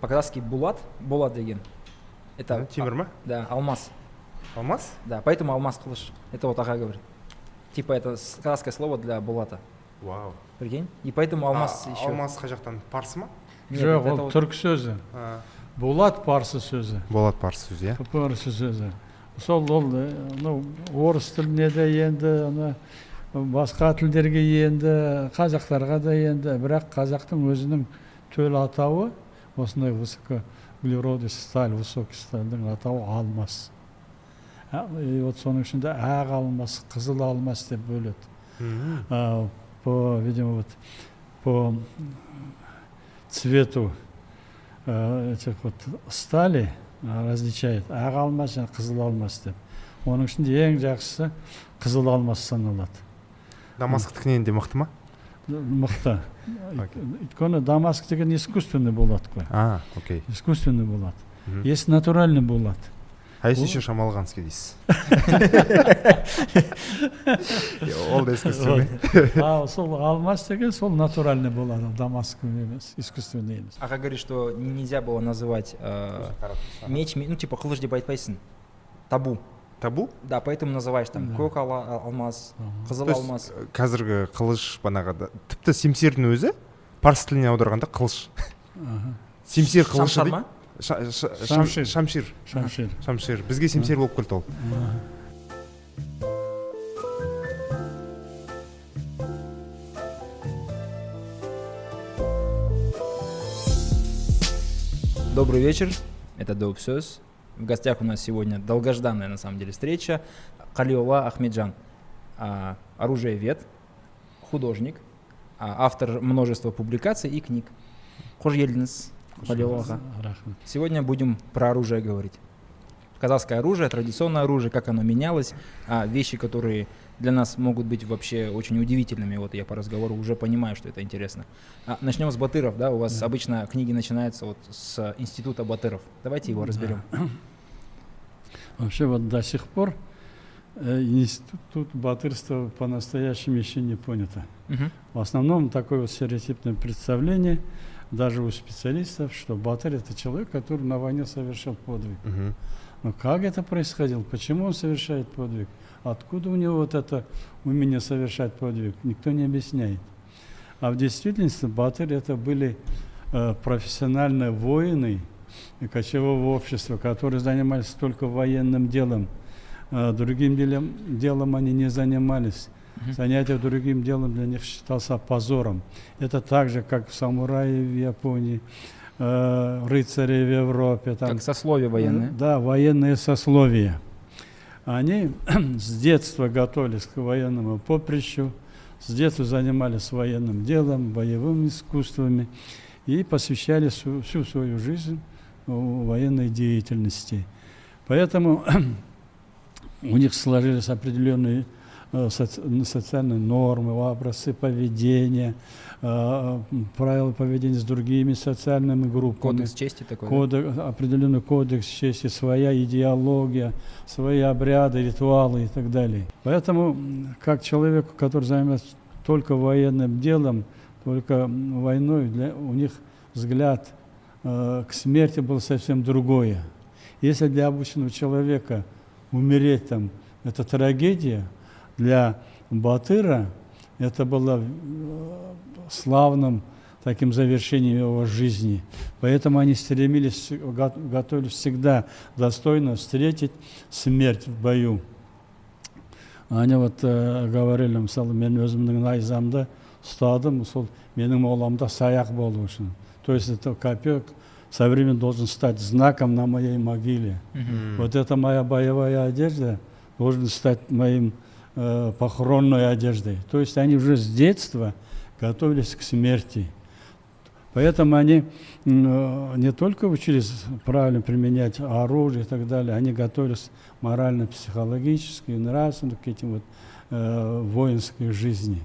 По-казахски булат, булат деген. Это Тимир ма? Да, алмаз. Алмаз? Да, поэтому алмаз кылыш. Это вот ага говорит. Типа это казахское слово для булата. Вау. Прикинь? И поэтому алмаз А, еще. алмаз қай жақтан парсы ма жоқ ол вот- түрік сөзі А, болат парсы сөзі болады парсы сөзі иә парсы сөзі сол ол э, ну орыс тіліне де енді ана басқа тілдерге енді қазақтарға да енді бірақ қазақтың өзінің төл атауы осындай высокоуглеродный сталь высокий стальдің атауы алмас. И вот соның ішінде ақ алмас қызыл алмас деп бөледі. По, видимо, вот по цвету этих вот стали различает ақ алмас және қызыл алмас деп. Оның ішінде ең жақсысы қызыл алмас саналады. Дамасктікінен де мықты ма? Мықты. Өйткені дамаск деген искусственный болады ғой а окей. Искусственный болады. Есть натуральный болады. А если еще шамалғанский дейсіз? Ол да искусственный. А сол алмас деген сол натуральный болады дамаск емес искусственный емес. Ага говорит, что нельзя было называть э, меч, ме- ну типа кылыш деп айтпайсың. Табу. Табу Да, поэтому называешь там Да. көк ала- алмаз, қызыл алмаз. э, қазіргі қылыш банағыда тіпті семсердің өзі парсы тіліне аударғанда қылыш семсер қылышы Шамшар ма? Шамшир. шамшир шамшир шамшир бізге семсер болып келді ол. Добрый вечер, это Доуп Сёс. В гостях у нас сегодня долгожданная на самом деле встреча. Калиола Ахмеджан, а, оружиевед, художник, а, автор множества публикаций и книг. Аға. рахмет Сегодня будем про оружие говорить. Казахское оружие, традиционное оружие, как оно менялось, а, вещи, которые для нас могут быть вообще очень удивительными. Вот я по разговору уже понимаю, что это интересно. А, начнем с Батыров, да? У вас Да. обычно книги начинаются вот с института Батыров. Давайте его Да. разберем. Вообще вот до сих пор э, институт батырства по-настоящему еще не понято. Мгм. В основном такое вот стереотипное представление, даже у специалистов, что батыр это человек, который на войне совершил подвиг. Мгм. Но как это происходило? Почему он совершает подвиг? Откуда у него вот это умение совершать подвиг? Никто не объясняет. А в действительности батырь это были э, профессиональные воины кочевого общества, которые занимались только военным делом. Э, другим делом, делом они не занимались. Мгм. Занятие другим делом для них считался позором. Это так же, как самураи в Японии, э, рыцари в Европе. Там, Как сословие военное. да, военные сословия. Они с детства готовились к военному поприщу, с детства занимались военным делом, боевыми искусствами и посвящали всю, всю свою жизнь э, военной деятельности. Поэтому у них сложились определенные социальные нормы, образцы поведения, э, правила поведения с другими социальными группами. Кодекс чести такой. да? Кодекс, определенный кодекс чести, своя идеология, свои обряды, ритуалы и так далее. Поэтому, как человек, который занимается только военным делом, только войной, для, у них взгляд э, к смерти был совсем другое. Если для обычного человека умереть там – это трагедия, для Батыра это было э, славным таким завершением его жизни. Поэтому они стремились, го- готовились всегда достойно встретить смерть в бою. Они вот э, говорили, мысалы мен өзімнің найзамды ұстадым сол менің моламда саяқ болу үшін то есть это копек со временем должен стать знаком на моей могиле Мгм. вот эта моя боевая одежда должен стать моим э, похоронной одеждой. То есть они уже с детства готовились к смерти. Поэтому они э, не только учились правильно применять оружие и так далее, они готовились морально, психологически, нравственно к этим вот э, воинской жизни,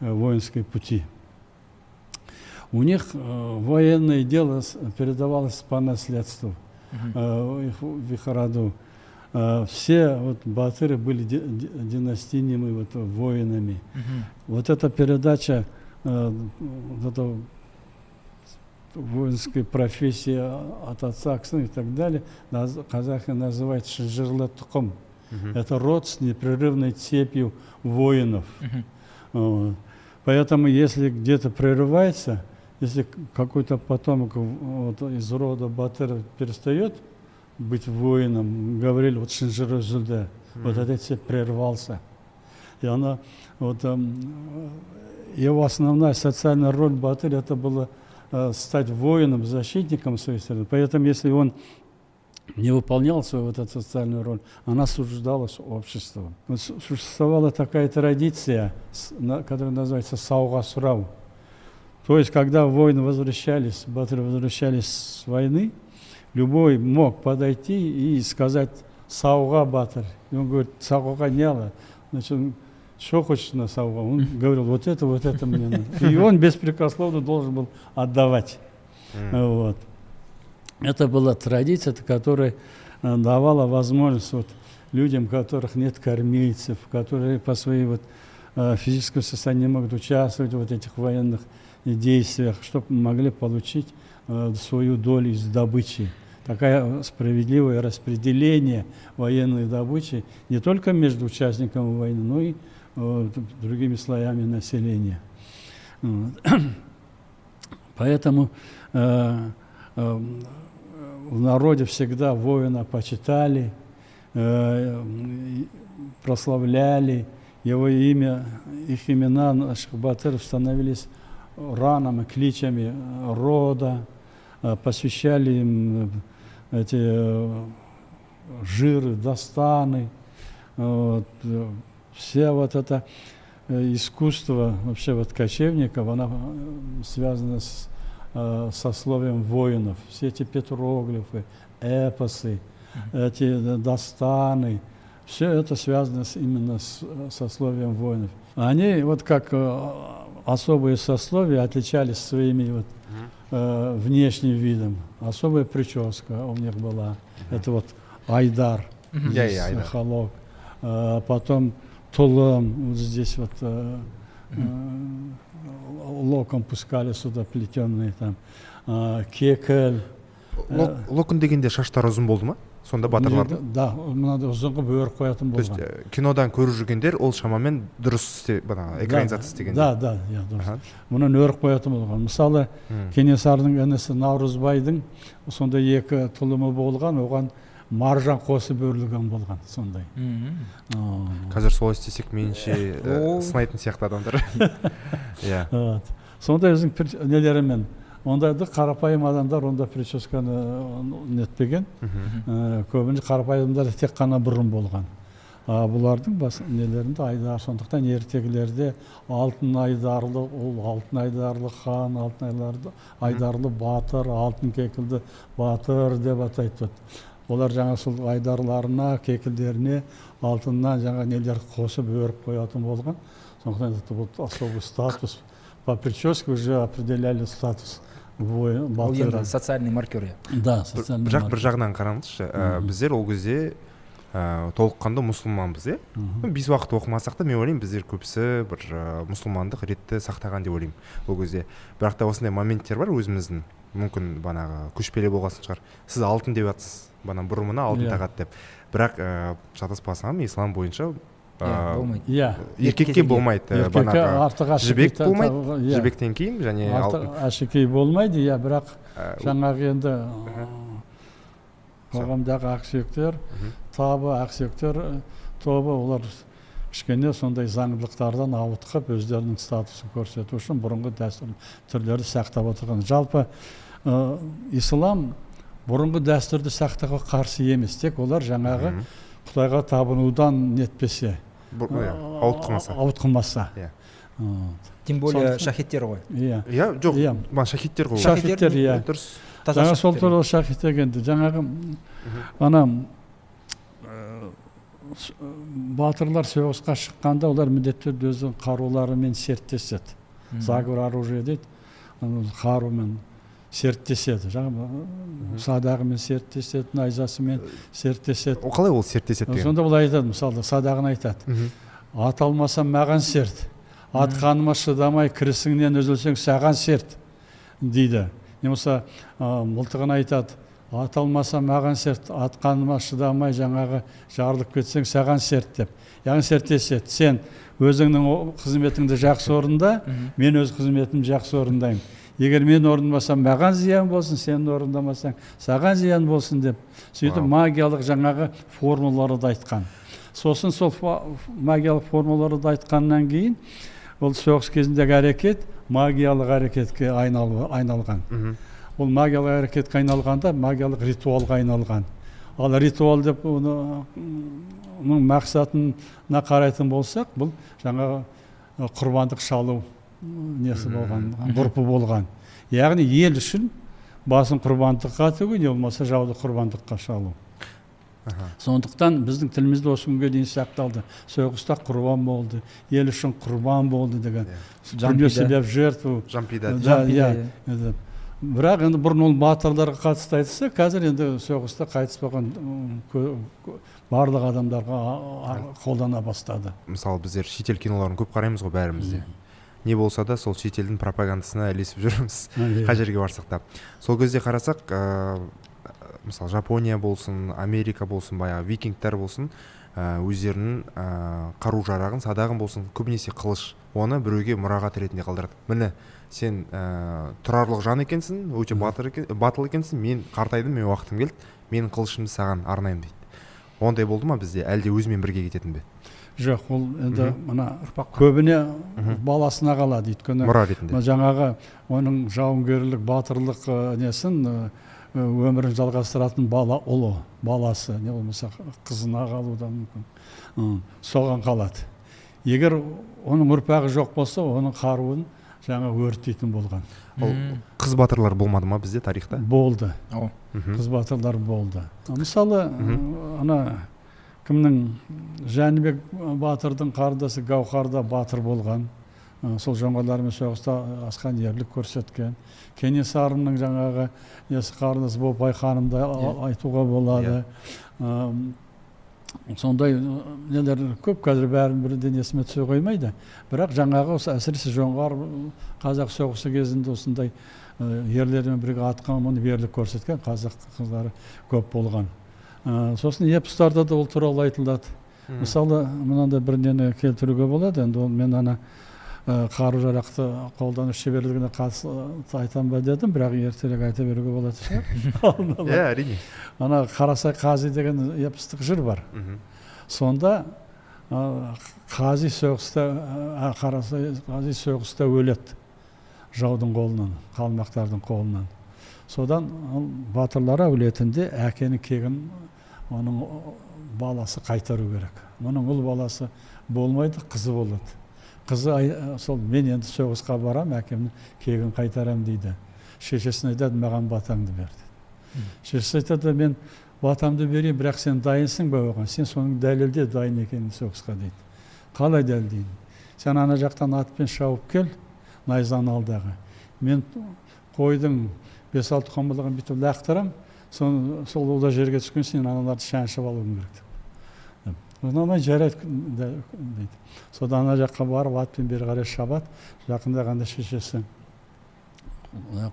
э, воинской пути. У них э, военное дело передавалось по наследству их- в их роду. Э, Все вот батыры были ди- ди- династийными вот, воинами. Мгм. Вот эта передача э, вот этого воинской профессии от отца к сыну и так далее, наз- казахи называют шижирлы тұқым. Мгм. Это род с непрерывной цепью воинов. Мгм. Вот. Поэтому, если где-то прерывается, если какой-то потомок вот, из рода Батыр перестает быть воином, говорили, вот Шинжир Үзілді, вот Мгм. этот цепь прервался. И она, вот, эм, его основная социальная роль Батыр это было э, стать воином, защитником своей страны. Поэтому, если он не выполнял свою вот эту социальную роль, она осуждалась обществом. Вот су- существовала такая традиция, которая называется сауга сурау. То есть, когда воины возвращались, батыры возвращались с войны, любой мог подойти и сказать сауга батыр. И он говорит, сауга не надо. Значит, он, что хочешь на сауга? Он говорил, вот это, вот это мне надо. И он беспрекословно должен был отдавать. Вот. Это была традиция, которая э, давала возможность вот людям, у которых нет кормильцев, которые по своей вот э, физическому состоянию не могут участвовать в вот этих военных действиях, чтобы могли получить э, свою долю из добычи. Такое справедливое распределение военной добычи не только между участниками войны, но и э, другими слоями населения. Поэтому э, э, в народе всегда воина почитали, э, прославляли его имя, их имена наших батыров становились ранами, кличами рода, э, посвящали им эти э, жиры, достаны, вот, э, все вот это э, искусство вообще вот кочевников, оно э, связано с э, сословием воинов. Все эти петроглифы, эпосы, эти э, достаны, все это связано с, именно с э, сословием воинов. Они вот как э, особые сословия отличались своими вот э, внешним видом. Особая прическа у них была. Это вот айдар. Я- здесь айдар. холок. Э, потом тулым, вот здесь вот э, э, локон пускали сюда плетеные там. Э, кекель. Лок- локон дегенде шаштар ұзын болды ма сонда батырлардың Да, мынандай ұзын қылып өріп қоятын то есть болған. э, кинодан көріп жүргендер ол шамамен дұрыс істе бағанағы экранизация істегендер Да, да, иә, дұрыс. Мұнан өріп қоятын болған. Мысалы кенесарының інісі наурызбайдың сондай екі тұлымы болған оған маржан қосып өрілген болған сондай. Қазір солай істесек меніңше э, сынайтын сияқты адамдар. Иә. Вот. сондай өзінің нелерімен ондайды қарапайым адамдар онда прическаны э, нетпеген. Мгм. Ә, көбіне қарапайымдар тек қана бұрын болған. А бұлардың бас нелерінде айдар сондықтан ертегілерде алтын айдарлы ол алтын айдарлы хан алтын айдарлы, айдарлы батыр алтын кекілді батыр деп атайды вот. олар жаңа сол айдарларына кекілдеріне алтыннан жаңа нелер қосып өріп қоятын болған. Сондықтан это вот особый статус. По прическе уже определяли статус. Ол енді социальный маркер иә. Да Бір- социальный бірақ бір жағынан қараңызшы. Ә, Мгм. біздер ол кезде ә, толыққанды мұсылманбыз иә. Бес уақыт оқымасақ та мен ойлаймын біздер көбісі бір ә, мұсылмандық ретті сақтаған деп ойлаймын. Ол кезде. Бірақ та осындай моменттер бар өзіміздің. Мүмкін банағы көшпелі болған шығар. Сіз алтын деп жатсыз бана бұрымына алтын Иә. тағады деп. Бірақ ә, шатаспасам ислам бойынша болмайды. Иә. Еркекке болмайды еркекке артық жібек болмайды, иә. жібектен кейін және артық ашекей болмайды иә бірақ ә, жаңағы енді қоғамдағы ақсүйектер табы ақсүйектер тобы олар кішкене сондай заңдылықтардан ауытқып өздерінің статусын көрсету үшін бұрынғы дәстүр түрлерді сақтап отырған. Жалпы ислам бұрынғы дәстүрді сақтауға қарсы емес. Тек олар жаңағы құдайға табынудан нетпесе. Ауытқымаса. Ауытқымаса. Иә. Тем более шахеттер ғой. Иә. Иә жоқ Иә. мана шахидтер ғой. Шахид- шахидтер иә. Дұрыс. Жаңа сол туралы шахид дегенде жаңағы ана с- батырлар соғысқа шыққанда олар міндетті түрде өз қаруларымен серттеседі. Заговор оружие дейді. Қарумен серттеседі жаңағы садағымен серттеседі найзасымен серттеседі. Ол қалай ол серттеседі деген? Сонда ол айтады мысалы садағын айтады. Ат алмасам маған серт атқаныма шыдамай кірісіңнен үзілсең саған серт дейді. Не болмаса мылтығын айтады ата алмаса маған серт атқаныма шыдамай жаңағы жарылып кетсең саған серт деп. Яғни серттеседі. Сен өзіңнің қызметіңді жақсы орында мен өз қызметімді жақсы орындаймын. Егер мен орындамасам маған зиян болсын сен орындамасаң саған зиян болсын деп сөйтіп магиялық жаңағы формулаларды айтқан. Сосын сол магиялық формулаларды айтқаннан кейін ол соғыс кезіндегі әрекет магиялық әрекетке айнал, айналған. Ол магиялық әрекетке айналғанда магиялық ритуалға айналған. Ал ритуал деп оны оның мақсатына қарайтын болсақ бұл жаңағы құрбандық шалу несі болған ғұрпы болған. Яғни ел үшін басын құрбандыққа тігу не болмаса жауды құрбандыққа шалу. Сондықтан біздің тілімізде осы күнге дейін сақталды. Соғыста құрбан болды ел үшін құрбан болды деген себя в жертву жампида Да, Жан иә. пида, енді бірақ енді бұрын ол батырларға қатысты айтылса қазір енді соғыста қайтыс болған барлық адамдарға қолдана бастады. Мысалы біздер шетел киноларын көп қараймыз ғой бәріміз де. Не болса да сол шетелдің пропагандасына ілесіп жүрміз. Қай жерге барсақ та. Сол кезде қарасақ ә, мысалы жапония болсын америка болсын баяғы викингтер болсын ә, өздерінің ә, қару жарағын садағын болсын көбінесе қылыш оны біреуге мұрағат ретінде қалдырады. Міне сен ә, тұрарлық жан екенсің өте батыр екен, батыл екенсің мен қартайдым мен уақытым келді менің қылышымды саған арнаймын дейді. Ондай болды ма бізде? Әлде өзімен бірге кететін бе? Жоқ ол енді мына Ұрпаққа. көбіне баласына қалады өйткені мұра ретінде. мына жаңағы оның жауынгерлік батырлық несін өмірін жалғастыратын бала ұлы баласы не болмаса қызына қалуы да мүмкін. Соған қалады. Егер оның ұрпағы жоқ болса оның қаруын жаңа өртейтін болған. Ол қыз батырлар болмады ма бізде тарихта? Болды. Қыз батырлар болды. Мысалы ана кімнің? Жәнібек батырдың қарындасы гауһар да батыр болған. Сол жоңғарлармен соғыста асқан ерлік көрсеткен. Кенесарының жаңағы несі қарындасы бопай ханымды а- Иә. айтуға болады. Ы, сондай нелер көп қазір бәрін бірден есіме түсе қоймайды. Бірақ жаңағы осы әсіресе жоңғар қазақ соғысы кезінде осындай ерлермен бірге атқа мініп ерлік көрсеткен қазақ қыздары көп болған. Ы, сосын эпостарда да ол туралы айтылады. Мысалы мынандай бір нені келтіруге болады енді ол мен ана ы, қару жарақты қолдану шеберлігіне қатысты айтамын ба дедім бірақ ертерек айта беруге болатын шығар. Иә әрине. Ана қарасай қази деген эпостық жыр бар. Сонда қази соғыста қарасай қази соғыста өледі жаудың қолынан қалмақтардың қолынан. Содан ол батырлар әулетінде әкенің кегін оның баласы қайтару керек. Мұның ұл баласы болмайды қызы болады. Қызы ай- сол мен енді соғысқа барам әкемнің кегін қайтарамын дейді. Шешесіне айтады маған батаңды бер дейді. Шешесі айтады мен батамды берейін бірақ сен дайынсың ба оған? Сен соның дәлелде дайын екенін соғысқа дейді. Қалай дәлелдеймін сен ана жақтан атпен шауып кел найзаны алдағы. Мен қойдың бес алты қомылығын бүйтіп лақтырамын соны сол ұлда жерге түскен сен аналарды шаншып алуың керек деп. Ұнамай жарайды де- дейді содан ана жаққа барып атпен бері қарай шабады жақындағанда шешесі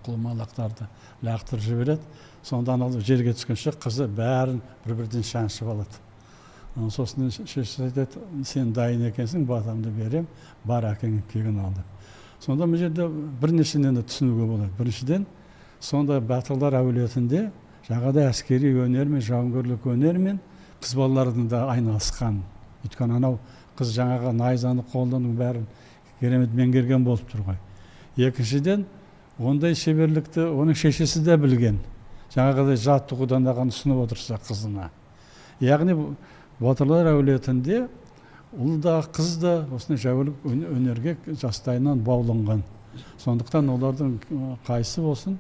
құлмалақтарды лақтырып жібереді. Сонда анау жерге түскенше қызы бәрін бір бірден шаншып алады. Сосын ше- шешесі айтады сен дайын екенсің батамды беремін бар әкеңнің кегін ал деп. Сонда бұл жерде бірнеше нені түсінуге болады. Біріншіден сондай батырлар әулетінде жаңағыдай әскери өнермен жауынгерлік өнермен қыз балалардың да айналысқан. Өйткені анау қыз жаңағы найзаны қолдану бәрін керемет меңгерген болып тұр ғой. Екіншіден ондай шеберлікті оның шешесі де білген. Жаңағыдай жаттығудан аған ұсынып отырса қызына. Яғни батырлар әулетінде ұл да қыз да осындай өн- өнерге жастайынан баулынған. Сондықтан олардың қайсы болсын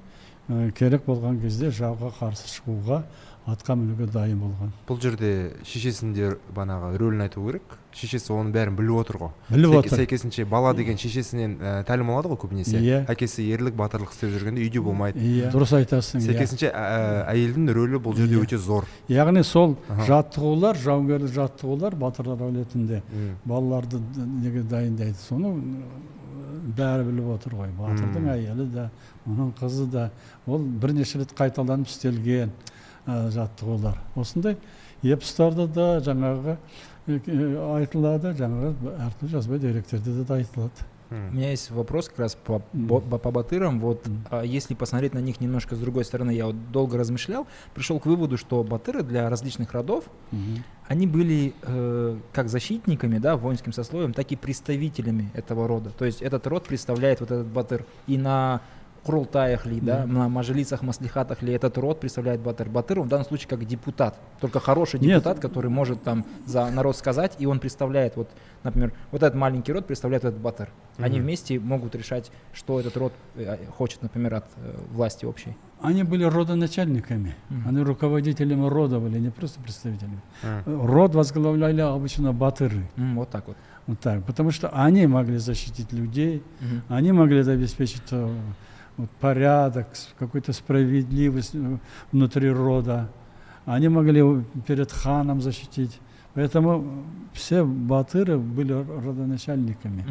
керек болған кезде жауға қарсы шығуға атқа мінуге дайын болған. Бұл жерде шешесінің де банағы рөлін айту керек. Шешесі оның бәрін біліп отыр ғой. Біліп отыр. сәйкесінше бала деген шешесінен ә, тәлім алады ғой көбінесе. Иә. әкесі ерлік батырлық істеп жүргенде үйде болмайды. Иә. Дұрыс айтасың иә. сәйкесінше ә, әйелдің рөлі бұл жерде Иә. өте зор. Яғни сол жаттығулар жауынгерлік жаттығулар батырлар әулетінде М. балаларды неге дайындайды соны бәрі біліп отыр ғой. Батырдың әйелі де оның қызы да ол бірнеше рет қайталанып істелген ә, жаттығулар осындай эпостарда да жаңағы э, э, айтылады жаңағы әртүрлі жазба деректерде де айтылады У М. меня есть вопрос как раз по, Мгм. бо- по, по батырам. Вот Мгм. а, если посмотреть на них немножко с другой стороны, я вот долго размышлял, пришел к выводу, что батыры для различных родов, Мгм. они были э, как защитниками, да, воинским сословием, так и представителями этого рода. То есть этот род представляет вот этот батыр. И на Курултаях ли, да, на Мажилицах, Маслихатах ли этот род представляет батыр. Батыр он в данном случае как депутат, только хороший Нет. депутат, который может там за народ сказать, и он представляет, вот, например, вот этот маленький род представляет этот батыр. Они Мгм. вместе могут решать, что этот род э, хочет, например, от э, власти общей. Они были родоначальниками, Мгм. они руководителями рода были, не просто представителями. М. Род возглавляли обычно батыры. М, вот так вот. Вот так, потому что они могли защитить людей, Мгм. они могли обеспечить э, вот, порядок, какую-то справедливость э, внутри рода. Они могли перед ханом защитить. Поэтому все батыры были родоначальниками.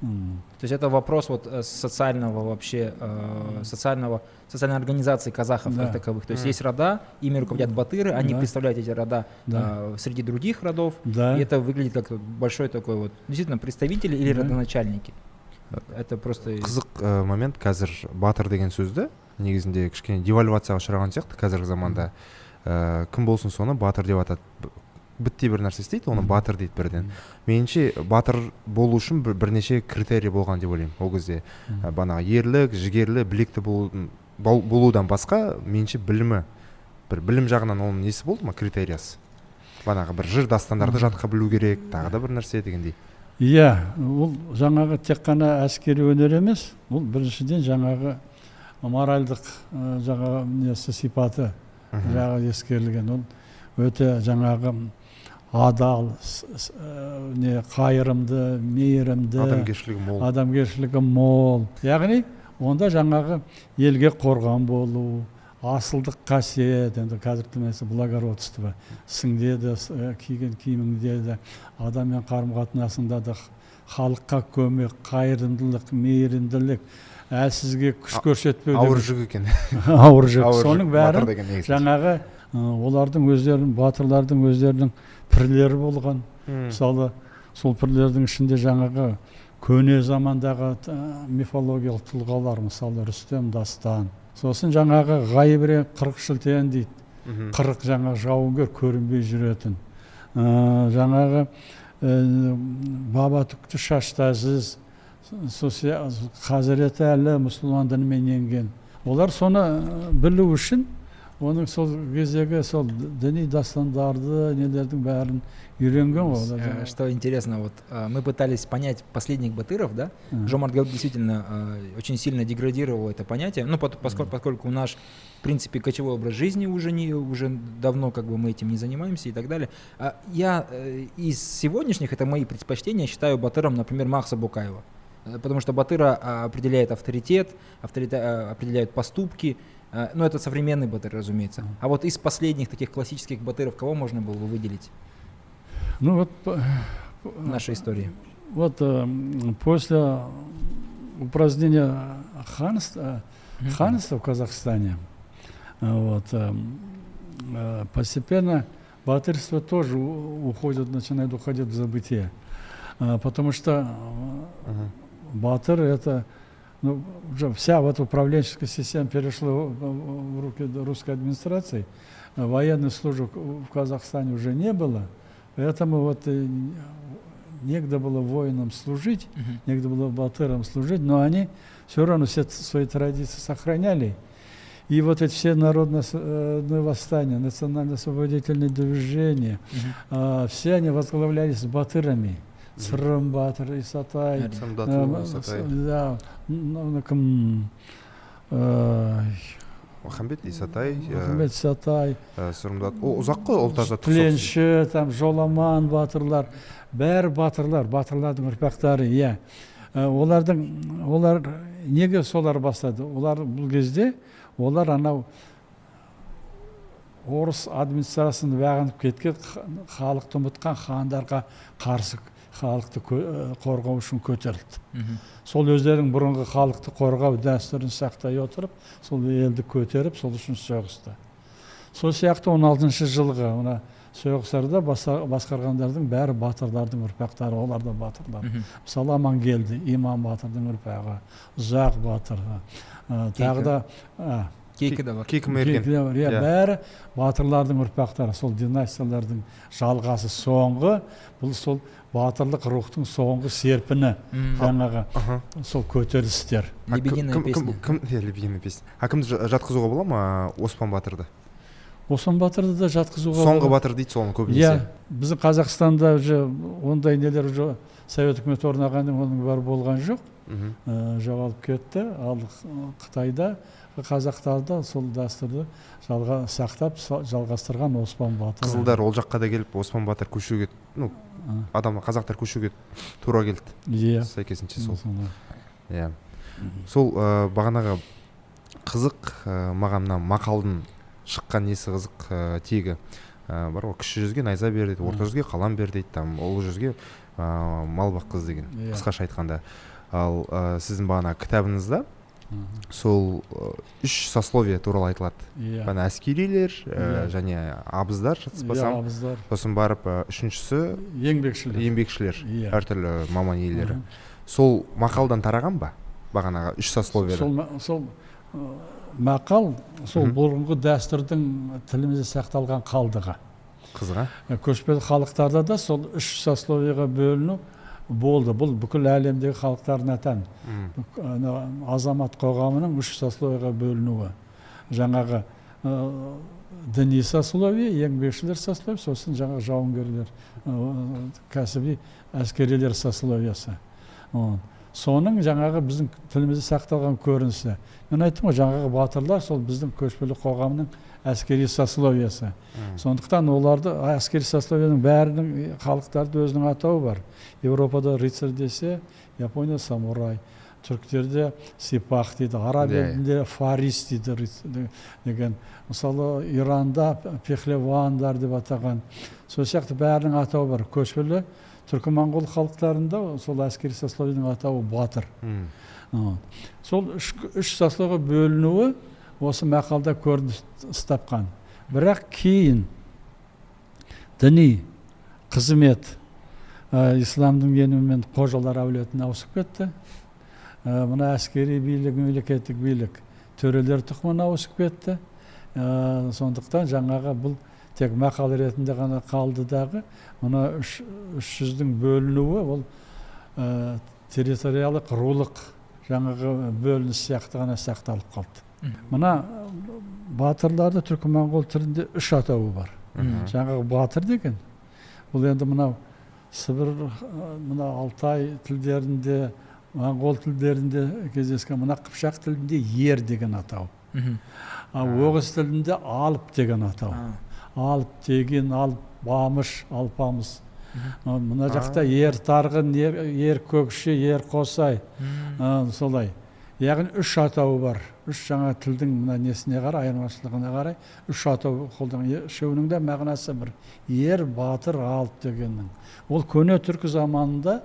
М. То есть это вопрос вот э, социального вообще, э, социального, социальной организации казахов Да. как таковых. То есть Мгм. есть рода, ими руководят батыры, они Да. представляют эти рода Да. э, среди других родов. Да. И это выглядит как большой такой вот, действительно, представители или Да. родоначальники. Это просто... қызық ә, момент. Қазір батыр деген сөзді негізінде кішкене девальвацияға ұшыраған сияқты қазіргі заманда. Ә, кім болсын соны батыр деп атады. Б- бітте бір нәрсе істейді оны батыр дейді бірден. Меніңше батыр болу үшін бір, бірнеше критерий болған деп ойлаймын ол кезде. Ә, бағанағы ерлік жігерлі білекті болудың- болудан басқа меніңше білімі бір білім жағынан оның несі болды ма критериясы? Бағанағы бір жыр дастандарды жатқа білу керек тағы да бір нәрсе дегендей. Иә ол жаңағы тек қана әскери өнер емес бұл біріншіден жаңағы моральдық жаңағы несі сипаты жағы ескерілген. Ол өте жаңағы адал не қайырымды мейірімді адамгершілігі мол. адамгершілігі мол. Яғни онда жаңағы елге қорған болу асылдық қасиет енді қазіргі тілмен благородство. Ісіңде де ә, киген киіміңде де адаммен қарым қатынасыңда да халыққа көмек қайырымдылық мейірімділік. Әлсізге күш көрсетпеу ауыр жүк екен. Ауыр жүк. Соның бәрі жаңағы олардың өздерінің батырлардың өздерінің пірлері болған. Мысалы сол пірлердің ішінде жаңағы көне замандағы мифологиялық тұлғалар мысалы рүстем дастан сосын жаңағы ғайбіре қырық шілтен дейді. Қырық жаңағы жауынгер көрінбей жүретін. Ә, жаңағы ә, баба түкті шашты әзіз сол сия- хазіреті әлі мұсылман дінімен енген. Олар соны ә, білу үшін оның сол кездегі сол діни дастандарды нелердің бәрін үйренген ғой олар Э, жаңағы. Что интересно, вот э, мы пытались понять последних батыров, да, М. Жомарт Галк действительно э, очень сильно деградировал это понятие, ну, пот- поскольку, поскольку у нас, в принципе, кочевой образ жизни уже, не, уже давно как бы мы этим не занимаемся и так далее. А я э, из сегодняшних, это мои предпочтения, считаю батыром, например, Махса Букаева. Э, Потому что батыра а, определяет авторитет, авторита- э, определяет поступки, э, ну, это современный батыр, разумеется. А вот из последних таких классических батыров, кого можно было бы выделить Ну вот по- в нашей истории? Вот э, после упразднения ханства, ханства в Казахстане, э, вот, э, э, постепенно батырство тоже уходит, начинает уходить в забытие. Э, Потому что э, батыр это ну, уже вся вот управленческая система перешла в, руки русской администрации. Военной службы в Казахстане уже не было, поэтому вот негде было воинам служить, Мгм. негде было батырам служить, но они все равно все свои традиции сохраняли. И вот эти все народные э, восстания, национально-освободительные движения, а, все они возглавлялись батырами. Сырым батыр, Исатай, Э, ну, кім э, махамбет исатай ә, Мұхаммед Исатай. ә, сырымдат ұзақ қой ұлт азаттық тіленші там жоламан батырлар. Бәрі батырлар батырлардың ұрпақтары иә. Ә, олардың олар неге солар бастады? Олар бұл кезде олар анау орыс администрациясына бағынып кеткен халықты ұмытқан хандарға қарсы халықты ә, қорғау үшін көтерілді. Сол өздерінің бұрынғы халықты қорғау дәстүрін сақтай отырып сол елді көтеріп сол үшін соғысты. Сол сияқты 16 жылғы мына соғыстарда басқарғандардың бәрі батырлардың ұрпақтары олар да батырлар мысалы амангелді иман батырдың ұрпағы ұзақ батыр ә, тағы да кейкі да бар. Кейкі мерген. Де иә Иә. бәрі батырлардың ұрпақтары. Сол династиялардың жалғасы соңғы. Бұл сол батырлық рухтың соңғы серпіні жаңағы сол көтерілістер. Кім- лебединая песня. кім иә лебединая песня. А кімді жа- жатқызуға бола ма оспан батырды? Оспан батырды да жатқызуға соңғы батыр дейді соны иә көбінесе біздің қазақстанда уже ондай нелер уже совет үкіметі орнағаннан оның бәрі болған жоқ. Мхм. Ә, жоғалып кетті. Ал Қ- қытайда қазақтарда сол дәстүрді жалға сақтап са- жалғастырған оспан батыр. қызылдар ол жаққа да келіп оспан батыр көшуге ну адам қазақтар көшуге тура келді. Иә. Сәйкесінше сол. Иә. Сол ә, бағанағы қызық ә, маған мына мақалдың шыққан несі қызық ә, тегі ә, бар ғой. Кіші жүзге найза бер дейді орта жүзге қалам бер дейді там ұлы жүзге ә, мал баққыз деген Иә. қысқаша айтқанда. Ал ә, сіздің бағана кітабыңызда. Сол ә, үш сословие туралы айтылады. Иә. Бағана әскерилер ә, және абыздар иә жатыспасам абыздар. Сосын барып ә, үшіншісі еңбекшілер. еңбекшілер иә. әртүрлі маман иелері. Сол мақалдан тараған ба? Бағанағы үш сословиеда сол сол мақал сол бұрынғы дәстүрдің тілімізде сақталған қалдығы. Қызға? Ә, көшпелі халықтарда да сол үш сословиеға бөліну болды. Бұл бүкіл әлемдегі халықтарына тән азамат қоғамының үш сословиеға бөлінуі. Жаңағы ә, діни сословие еңбекшілер сословие сосын жаңағы жауынгерлер ә, кәсіби әскерилер сословиясы. Вот. соның жаңағы біздің тілімізде сақталған көрінісі. Мен айттым ғой жаңағы батырлар сол біздің көшпелі қоғамның әскери сословиясы. Мм. сондықтан оларды әскери сословияның бәрінің халықтарда өзінің атауы бар. Еуропада рыцарь десе япония самурай түріктерде сипах дейді араб Иә, елінде фарис дейді деген. Мысалы иранда пехлевандар деп атаған. Сол сияқты бәрінің атауы бар. Көшпелі түркі моңғол халықтарында сол әскери сословияның атауы батыр. Сол үш, үш бөлінуі осы мақалда көрініс тапқан бірақ кейін діни қызмет ә, исламдың енуімен қожалар әулетіне ауысып кетті. Ә, мына әскери билік мемлекеттік билік төрелер тұқымына ауысып кетті. Ә, сондықтан жаңағы бұл тек мақал ретінде ғана қалды дағы мына үш, үш жүздің бөлінуі ол ә, территориялық рулық жаңағы бөлініс сияқты ғана сақталып қалды. Мына батырларды түркі моңғол тілінде үш атауы бар. Жаңағы батыр деген. Бұл енді мынау сібір мына алтай тілдерінде моңғол тілдерінде кездескен мына қыпшақ тілінде ер деген атау. Ал оғыз тілінде алып деген атау. Алып деген алып бамыш алпамыс. Мына жақта ер тарғын ер, көкше ер қосай. Солай. Яғни үш атауы бар. Үш жаңа тілдің мына несіне қарай айырмашылығына қарай үш атау қолданған. Үшеуінің де мағынасы бір. Ер батыр алып дегеннің. Ол көне түркі заманында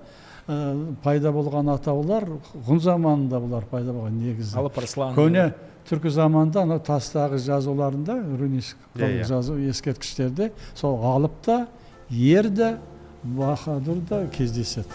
ә, пайда болған атаулар ғұн заманында бұлар пайда болған негізі. Алып арслан көне түркі заманында анау тастағы жазуларында рунический Иә, иә. жазу ескерткіштерде сол алып та ер де баһадүр да кездеседі.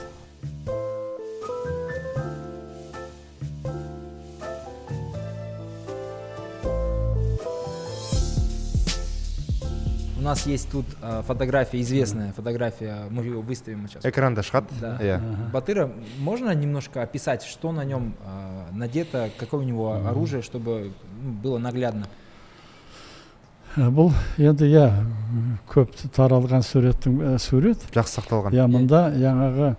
нас есть тут а, фотография, известная фотография, мы ее выставим сейчас. экранда шығады Да. иә Ага. Батыра, можно немножко описать, что на нем а, надето, какое у него оружие, чтобы ну, было наглядно? Ә, бұл енді иә көп таралған суреттің ә, сурет жақсы сақталған иә мұнда жаңағы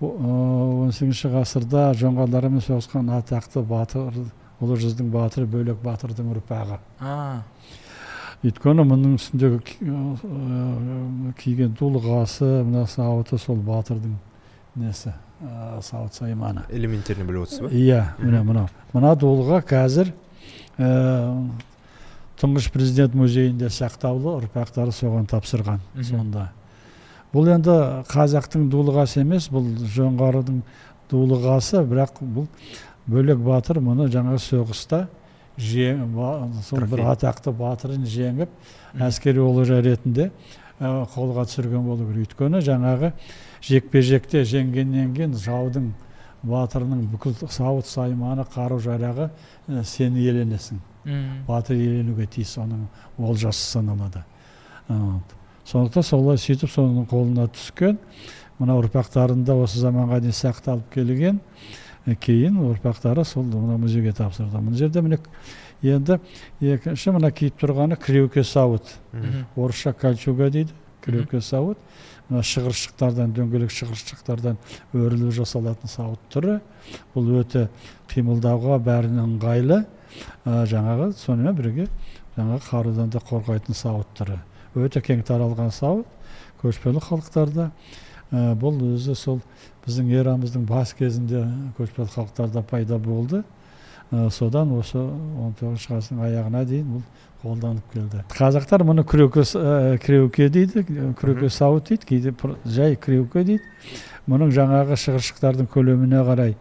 он сегізінші ғасырда жоңғарлармен соғысқан атақты батыр ұлы жүздің батыры бөлек батырдың ұрпағы А, Өйткені мұның үстіндегі ки- киген дулығасы мына сауыты сол батырдың несі ә, сауыт сайманы. Элементтерін біліп отырсыз ба? Иә міне мынау. Мына дулыға қазір тұңғыш президент музейінде сақтаулы ұрпақтары соған тапсырған сонда. Бұл енді қазақтың дулығасы емес бұл жоңғардың дулығасы бірақ бұл бөлек батыр мұны жаңа соғыста сол бір атақты батырын жеңіп әскери олжа ретінде қолға түсірген болу керек өйткені жаңағы жекпе жекте жеңгеннен кейін жаудың батырының бүкіл сауыт сайманы қару жарағы ә, сен иеленесің батыр иеленуге тиіс оның олжасы саналады. Сондықтан солай сөйтіп соның қолына түскен мына ұрпақтарында осы заманға дейін сақталып келген кейін ұрпақтары сол мына музейге тапсырды мына жерде міне енді екінші мына киіп тұрғаны креуке сауыт. Орысша кольчуга дейді. Креуке сауыт. Мына шығыршықтардан дөңгелек шығыршықтардан өріліп жасалатын сауыт түрі. Бұл өте қимылдауға бәріне ыңғайлы. Ә, жаңағы сонымен бірге жаңағы қарудан да қорғайтын сауыт түрі. Өте кең таралған сауыт. Көшпелі халықтарда бұл өзі сол біздің эрамыздың бас кезінде көшпелі халықтарда пайда болды. Ә, содан осы 19 ғасырдың аяғына дейін бұл қолданып келді. Қазақтар мұны крюке ә, креуке дейді крюке сауыт дейді кейде жай креуке дейді. Мұның жаңағы шығыршықтардың көлеміне қарай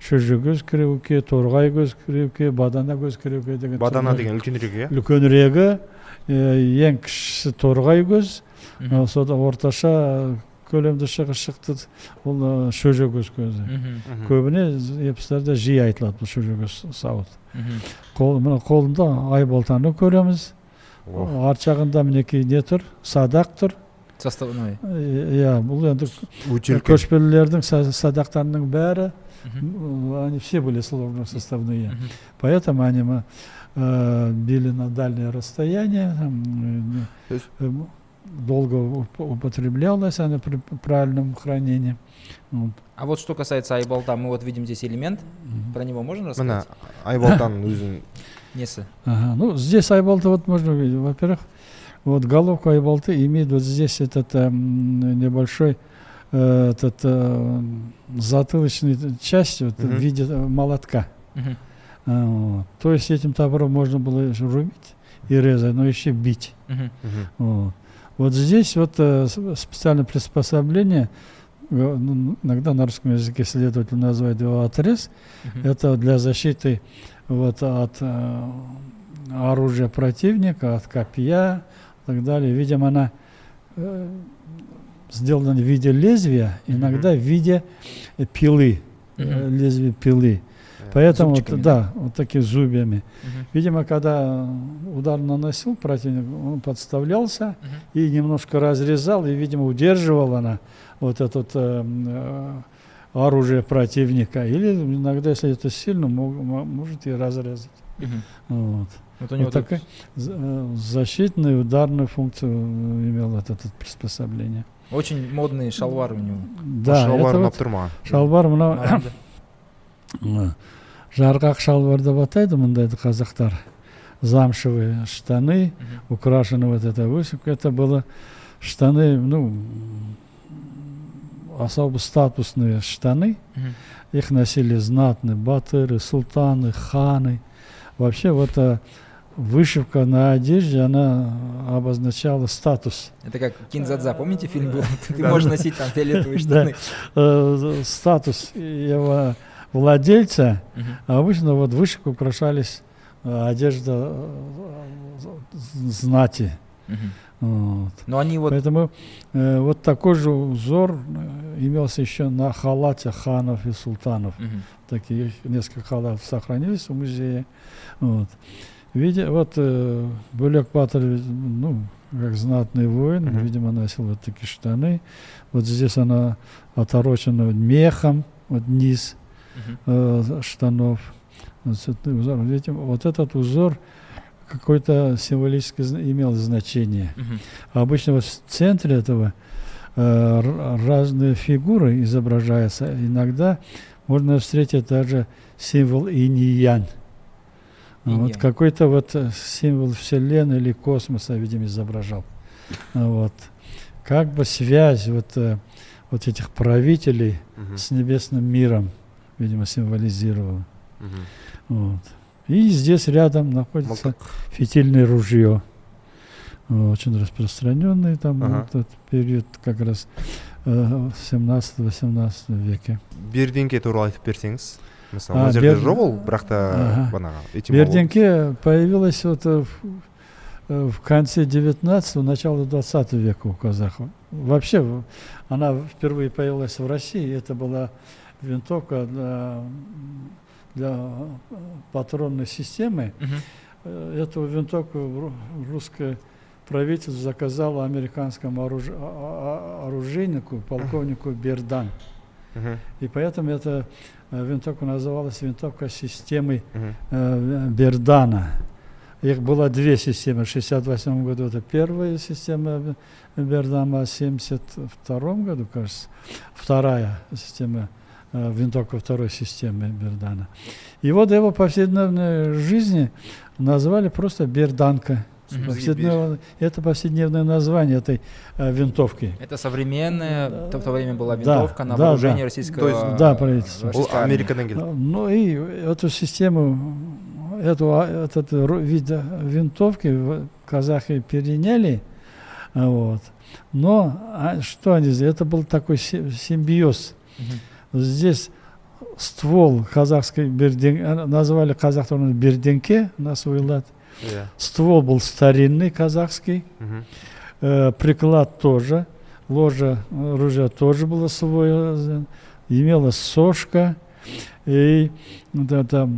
шөжегөз креуке торғай көз креуке бадана көз креуке деген бадана деген үлкенірек иә? үлкенірегі ең кішісі торғай көз. Содан орташа көлемді шығыршықты ол ә, шөжегөз көзі көбіне эпостарда жиі айтылады бұл шөжегөз сауыт қол мына қолында айбалтаны көреміз. Арт жағында мінекей не тұр? Садақ тұр. Составной. Э, иә бұл енді үлкен көшпелілердің са- садақтарының бәрі. Они все были сложно составные. Поэтому они э, били на дальнее расстояние долго уп- употреблялось она при правильном хранении Вот. А вот что касается айболта, мы вот видим здесь элемент. Мгм. Про него можно рассказать? айбалтаның өзін Несы. Ага, ну здесь айбалта вот можно увидеть. Во-первых, вот головка айбалты имеет вот здесь этот эм, небольшой э, этот э, затылочный часть вот, в Мгм. виде э, молотка. А, вот. То есть этим топором можно было рубить и резать, но еще бить. Мгм. Вот, вот здесь вот э, специальное приспособление, э, ну, иногда на русском языке следователь называет его отрез, Мгм. это для защиты вот от э, оружия противника, от копья и так далее. Видимо, она э, сделана в виде лезвия, иногда в виде пилы, Мгм. лезвия пилы. Поэтому, вот, да, вот такими зубьями. Мгм. Видимо, когда удар наносил противник, он подставлялся Мгм. и немножко разрезал, и, видимо, удерживал она вот это вот, э, э, оружие противника. Или иногда, если это сильно, мог- мо- может и разрезать. Мгм. Вот. Вот у него Вот такая э, защитную, ударную функцию имел это, это приспособление. очень модные шалвары у него. Да, шалбар это ұнап вот мына Маған да. Жарғақ шалбар деп атайды мұндайды қазақтар. Замшевые штаны украшены вот этой вышивкой это было штаны ну особо статусные штаны. Их носили знатные батыры султаны ханы. Вообще вот эта вышивка на одежде она обозначала статус. Это как Кинзадза, помните фильм был? Ты можешь носить там фиолетовые штаны. э, статус его владельца. А обычно вот вышивкой украшались э, одежда э, знати. Мгм. Вот. Но они вот Поэтому э, вот такой же узор э, имелся еще на халате ханов и султанов. Мгм. Такие несколько халатов сохранились в музее. Вот. Видя, вот э, Бөлек Батыр, ну, как знатный воин, Мгм. видимо, носил вот такие штаны. Вот здесь она оторочена мехом, вот низ. Э, штанов. Узор. Видите, вот этот узор какой-то символически имел значение. А обычно вот в центре этого э, разные фигуры изображаются. Иногда можно встретить даже символ инь-янь. А Вот какой-то вот э, символ Вселенной или космоса, видимо, изображал. Вот. Как бы связь вот, э, вот этих правителей Мгм. с небесным миром, видимо, символизировала. Мгм. Вот. И здесь рядом находится мылтық фитильное ружье. очень распространенный там Ага. этот период как раз э, в 17-18 веке. бердеңке туралы айтып берсеңіз мысалы А, мына жерде жоқ ол бірақ та бағанағы появилась вот э, в, э, в конце 19-го, начало 20 века у казахов. Вообще, она впервые появилась в России. Это была винтовка для, для патронной системы. Э, Эту винтовку ру- русское правительство заказало американскому оруж- а- а- оружейнику, полковнику Бердан. Мгм, И поэтому эта э, винтовка называлась винтовка системы э, Бердана. Их было две системы. В 1968 году это первая система Бердана, а в 1972 году, кажется, вторая система, винтовка второй системы Бердана. И вот его повседневной жизни назвали просто Берданка. Мгм. Повседневно- это повседневное название этой э, винтовки. Это современная, в то время была Да, винтовка на да, вооружении да. российского То есть, да, правительство. ол российской армии. америкадан келді А, Ну и эту систему, эту, а, этот вид э, винтовки казахи переняли, вот. Но а, что они сделали? Это был такой си- симбиоз. Мгм. Здесь ствол казахской берден, э, назвали казахстан берденке на свой лад. иә Ствол был старинный казахский, мгм. Э, приклад тоже, ложа э, оружия тоже было свое, э, имела сошка, и вот это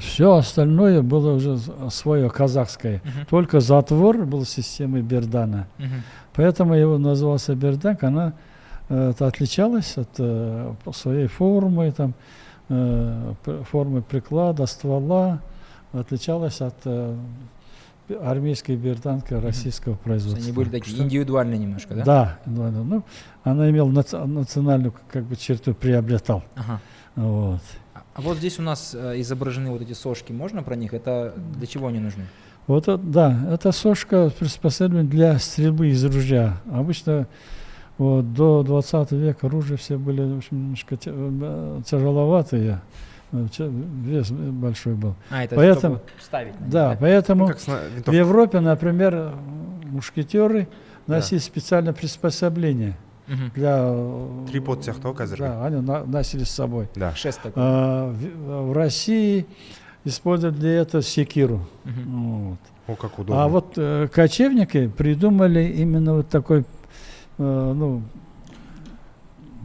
все остальное было уже свое казахское. Мгм. Только затвор был системой Бердана. Мгм. Поэтому его назывался Берданк. Она э, это отличалась от э, своей формы, там, э, формы приклада, ствола, отличалась от э, армейской берданки российского есть производства. Они были такие Что- индивидуальные немножко, да? Да, да. Ну, она имела наци- национальную как бы черту приобретал. Ага. Вот. А- А вот здесь у нас э, изображены вот эти сошки. Можно про них? Это для чего они нужны? Вот да, это сошка приспособлена для стрельбы из ружья. Обычно вот, до 20 века ружья все были в общем, немножко э, тяжеловатые, э, вес большой был. А, это Поэтому- чтобы ставить на них, Да, поэтому Ну, как в. Европе, например, мушкетеры Да. носили специальное приспособление Мгм. для... э, Трипод ғой қазіргі. Да, они на- носили с собой. да Шест такой. А, в, в России используют для этого секиру. Мгм. Вот. о как удобно А вот э, кочевники придумали именно вот такой, ну,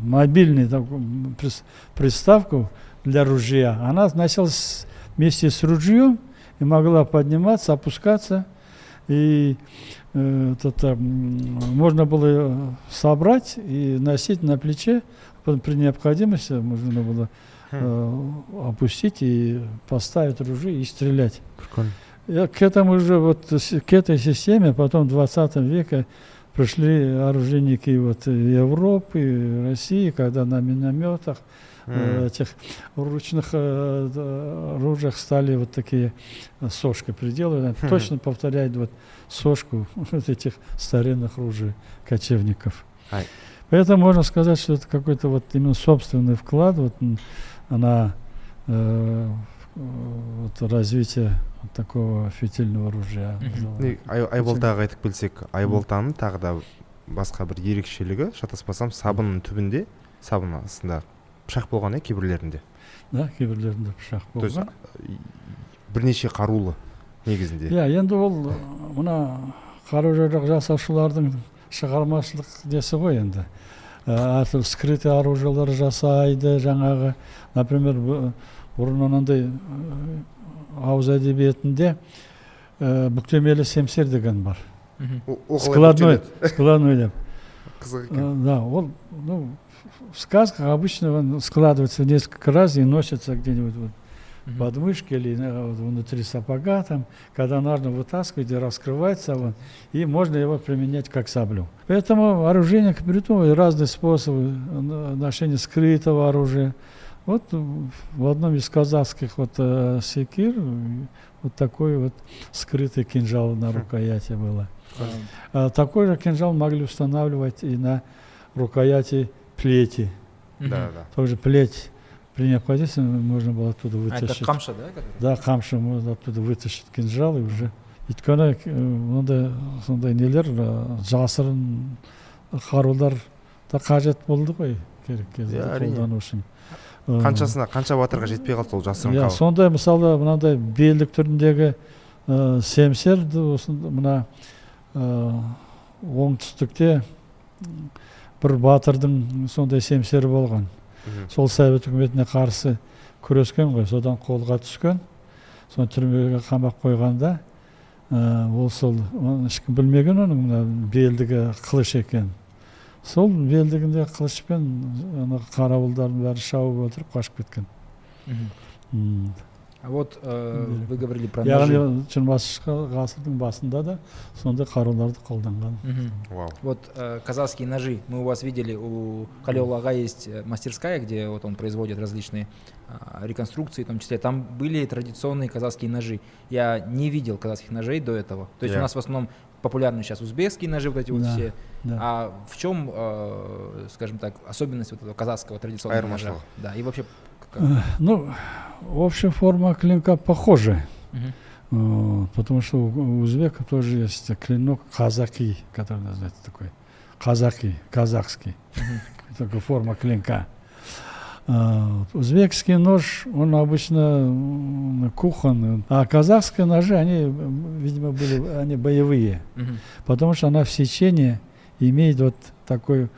мобильный такой, м, прис- приставку для ружья. Она носилась вместе с ружьем и могла подниматься, опускаться. И э, это, можно было собрать и носить на плече. Потом При необходимости можно было э, опустить и поставить ружье и стрелять. прикольно Я к этому же вот к этой системе потом в 20 веке пришли оружейники вот Европы, России, когда на минометах, М. этих ручных э, оружиях стали вот такие сошки приделаны. Хм. Точно повторяет вот сошку вот этих старинных ружей кочевников. Ай. Поэтому можно сказать, что это какой-то вот именно собственный вклад вот м, на э, вот развитие вот такого фитильного ай- айболтаға айтып келсек айболтаның тағы да басқа бір ерекшелігі шатаспасам сабынның түбінде сабын астында пышақ болған иә кейбіреулерінде Да, кейбіреулерінде пышақ то есть болған. бірнеше қарулы негізінде. Иә енді ол ы, мына қару жарақ жасаушылардың шығармашылық несі ғой енді. Ә, әртүрлі скрытый оружиелар жасайды жаңағы например бұрын анандай ы, ауыз әдебиетінде ә, бүктемелі семсер деген бар Мгм. О- о, қалай складной көтереді? складной деп қызық екен Э, Да, он, ну, в сказках обычно он складывается несколько раз и носится где-нибудь вот Мгм. под мышкой или э, вот внутри сапога там, когда нужно вытаскивать и раскрывается он, и можно его применять как саблю. Поэтому оружейник придумывает разные способы э, ношения скрытого оружия. вот э, в одном из казахских вот э, секир э, вот такой вот скрытый кинжал на рукояти было. А такой же кинжал могли устанавливать и на рукояти плети. Да да Тоже плеть при необходимости можно было оттуда А, это вытащить. камша, да? Да, камшем можно оттуда вытащить кинжал и уже өйткені э, мынандай сондай нелер э, жасырын қарулар да қажет болды ғой керек кезде қолдану үшін Э, қаншасына қанша батырға жетпей қалды сол жасырын иә сондай мысалы мынандай белдік түріндегі ә, семсерді осы мына ә, оңтүстікте бір батырдың сондай семсері болған. Сол совет үкіметіне қарсы күрескен ғой содан қолға түскен. Соны түрмеге қамап қойғанда ә, ол сол оны ешкім білмеген оның мына белдігі қылыш екен. сол белдігінде қылышпен ана қарауылдардың бәрі шауып отырып қашып кеткен Мгм. М. А вот э, Да. вы говорили про ножи. яғни жиырмасыншы ғасырдың басында да сондай қаруларды қолданған Мгм. вау Вот э, казахские ножи. Мы у вас видели, у Халиола Ага есть э, мастерская, где вот он производит различные а, реконструкции, в том числе. Там были традиционные казахские ножи. Я не видел казахских ножей до этого. То есть у Я. нас в основном популярны сейчас узбекские ножи, вот эти вот Да. все. да. А в чем, э, скажем так, особенность вот этого казахского традиционного ножа? Айырмашылығы. Да, и вообще какая? Э, ну общая форма клинка похожая Мгм. Вот, потому что у узбеков тоже есть клинок казаки, который называется такой. Казаки, казахский. Такая форма клинка. А, Узбекский нож, он обычно кухонный, а казахские ножи, они, видимо, были они боевые, потому что она в сечении имеет вот такой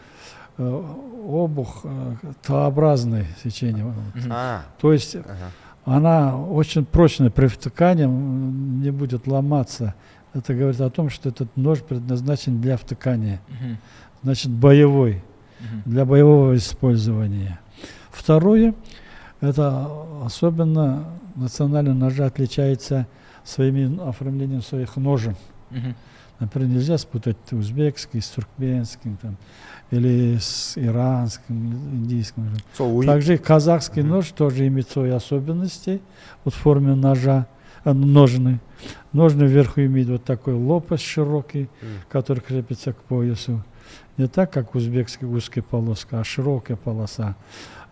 э, обух э, Т-образное сечение. А То есть ага. она очень прочная при втыкании, не будет ломаться. Это говорит о том, что этот нож предназначен для втыкания. Значит, боевой, для боевого использования. Второе, это особенно национальный ножи отличается своим оформлением своих ножен. Мгм. Например, нельзя спутать узбекский с туркменским там, или с иранским, индийским. ойын Также и казахский Мгм. нож тоже имеет свои особенности вот в форме ножа, э, ножны. Ножны вверху имеют вот такой лопасть широкий, М. который крепится к поясу. Не так, как узбекский узкая полоска, а широкая полоса.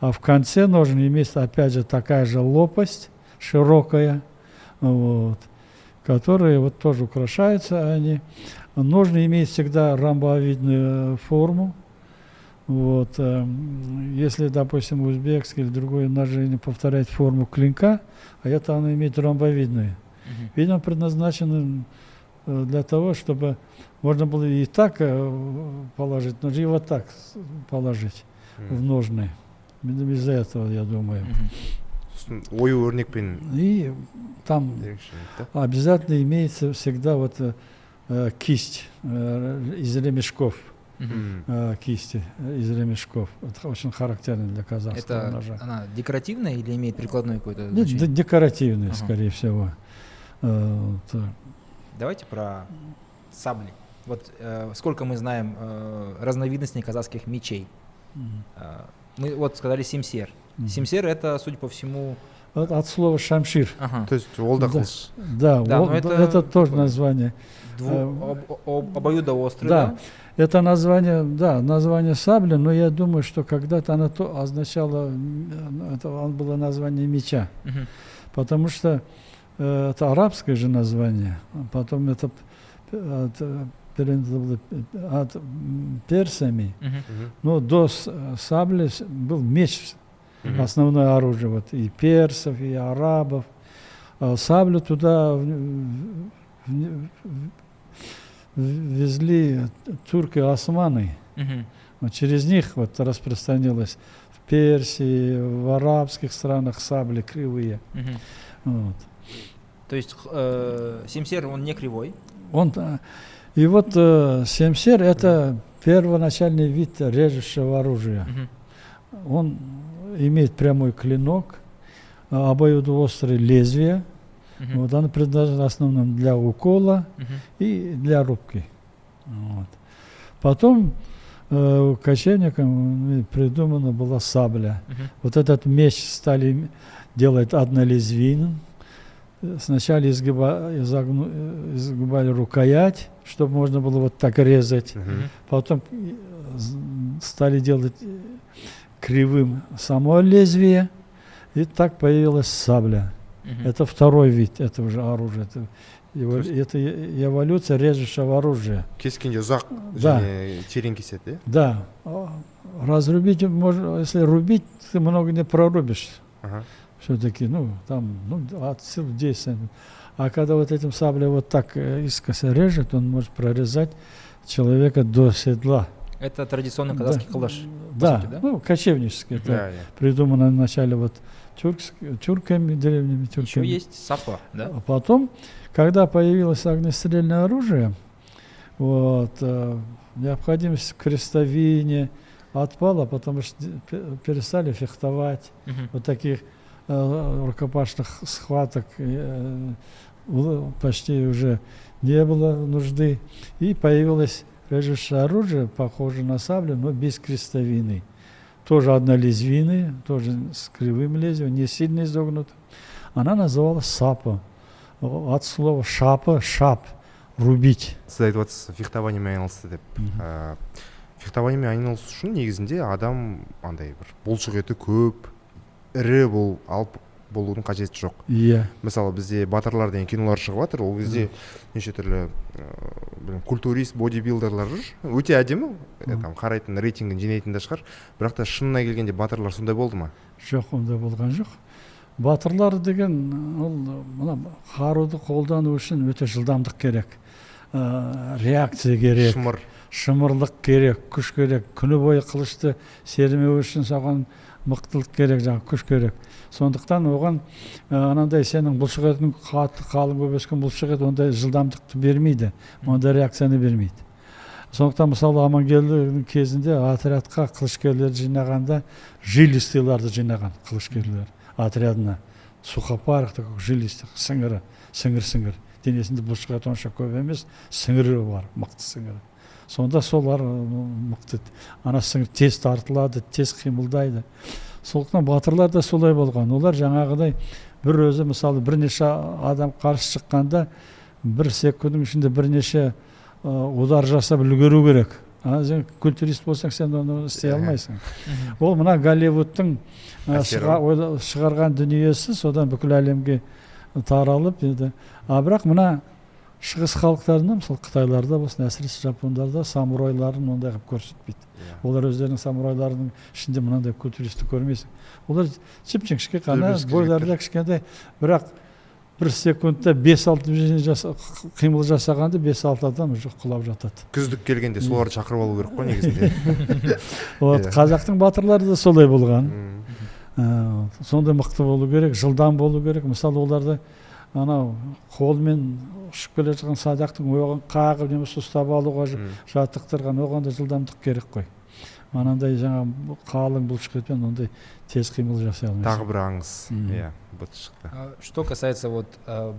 А в конце ножен имеется опять же такая же лопасть широкая, вот, которые вот тоже украшаются они. Ножны имеют всегда ромбовидную форму. Вот, эм, если, допустим, узбекский или другой ножи не повторяет форму клинка, а это оно имеет ромбовидную. Мгм. Видимо, предназначены э, для того, чтобы можно было и так э, положить ножи, и вот так положить в М. ножны. Из-за этого, я думаю. Ою өрнекпен И там обязательно имеется всегда вот э, э, кисть э, из ремешков. Мгм. М. э, кисти э, из ремешков. Это очень характерно для казахского Это ножа. она декоративная или имеет прикладное какое-то Ну, значение? д- декоративный, Ага. скорее всего. Э, вот, э, Давайте про сабли. Вот э, сколько мы знаем э, разновидностей казахских мечей. Э, мы вот сказали симсер. Мгм. Симсер это, судя по всему, Вот от слова шамшир. ага, то есть ол да Да. Да, это это, тоже такое- название. дву- Э, об- об- обоюдоострый, да. да? Это название, да, название сабли, но я думаю, что когда-то оно то означало, это он было название меча. Мгм. Потому что э, это арабское же название. а Потом это п- п- от персами. Мгм. Но до сабли был меч, Мгм. основное оружие вот и персов, и арабов. А саблю туда в- в- в- везли турки османы. Мгм. Вот через них вот распространилось в Персии, в арабских странах сабли кривые. Мгм. Вот. То есть э, симсер, он не кривой. Он, э, и вот э, семсер это первоначальный вид режущего оружия. Мгм. Он имеет прямой клинок, э, обоюдоострые лезвия. Мгм. Вот оно предназначено в основном для укола Мгм. и для рубки. Вот. Потом э, кочевникам придумана была сабля. Мгм. Вот этот меч стали делать однолезвийным. Сначала изгиба- изогну- э, изгибали рукоять, чтобы можно было вот так резать. Мгм. Потом э, стали делать э, кривым само лезвие. И так появилась сабля. Мгм. Это второй вид этого же оружия. Это То есть- Это эволюция режущего оружия. кескенде ұзақ Да. терең кеседі Да, разрубить, можно, если рубить, ты много не прорубишь. Ага. Все-таки, ну, там, ну, от сил 10 сантиметров. А когда вот этим саблей вот так э, искоса режет, он может прорезать человека до седла. Это традиционный Да. казахский калаш. Да, сути, да? ну, кочевнический. Иә иә придумано вначале вот тюркск- тюрками, древними тюрками. Еще есть сапа, да? А потом, когда появилось огнестрельное оружие, вот, э, необходимость в крестовине отпала, потому что перестали фехтовать. Мгм. Вот таких рукопашных схваток э, у- почти уже не было нужды. И появилось режущее оружие, похоже на саблю, но без крестовины. Тоже однолезвийный, тоже с кривым лезвием, не сильно изогнутым. Она называлась сапа. О, От слова шапа, шап, рубить. сіз айтып жатырсыз фехтованиемен айналысты деп ә, фехтованиемен айналысу үшін негізінде адам андай бір бұлшық еті көп ірі бол алып болудың қажеті жоқ. Иә. мысалы бізде батырлар деген кинолар шығып жатыр ол кезде неше түрлі білмеймін, культурист бодибилдерлар жүр. Өте әдемі Мгм. там қарайтын рейтингін жинайтын да шығар. Бірақ та шынына келгенде батырлар сондай болды ма? Жоқ ондай болған жоқ. Батырлар деген ол мына қаруды қолдану үшін өте жылдамдық керек. Ә, реакция керек. Шымыр. Шымырлық керек күш керек. Күні бойы қылышты сермеу үшін саған мықтылық керек жаңағы күш керек. Сондықтан оған анандай сенің бұлшық етің қатты қалың болып өскен бұлшық ет ондай жылдамдықты бермейді ондай реакцияны бермейді. Сондықтан мысалы амангелді кезінде отрядқа қылышкерлерді жинағанда жилистыйларды жинаған қылышкерлер отрядына. Сухопаров такой жилистый сіңірі сіңір сіңір денесінде бұлшық еті онша көп емес сіңірі бар мықты сіңірі. Сонда солар мықты ана сіңір тез тартылады тез қимылдайды. Сондықтан батырлар да солай болған. Олар жаңағыдай бір өзі мысалы бірнеше адам қарсы шыққанда бір секундтың ішінде бірнеше удар жасап үлгеру керек. А сен культурист болсаң сен оны істей алмайсың. Ол мына голливудтың шығарған дүниесі содан бүкіл әлемге таралып еді. А бірақ мына шығыс халықтарында мысалы қытайларда болсын әсіресе жапондарда самурайларын ондай қылып көрсетпейді. Иә. олар өздерінің самурайларының ішінде мынандай культуристті көрмейсің олар жіп жіңішке қана бойларында кішкентай бірақ бір секундта бес алты движение жаса- қимыл жасағанда бес алты адам уже құлап жатады. Күздік келгенде соларды шақырып алу керек қой негізінде. Вот Иә. қазақтың батырлары да солай болған. Ә, сондай мықты болу керек жылдам болу керек. Мысалы оларды анау қолмен ұшып келе жатқан садақтың оғын қағып немесе ұстап алуға жаттықтырған оған да жылдамдық керек қой. Анандай жаңағы қалың бұлшық етпен ондай тез қимыл жасай алмайсың. Тағы бір аңыз. Иә быт шықты. А, Что касается вот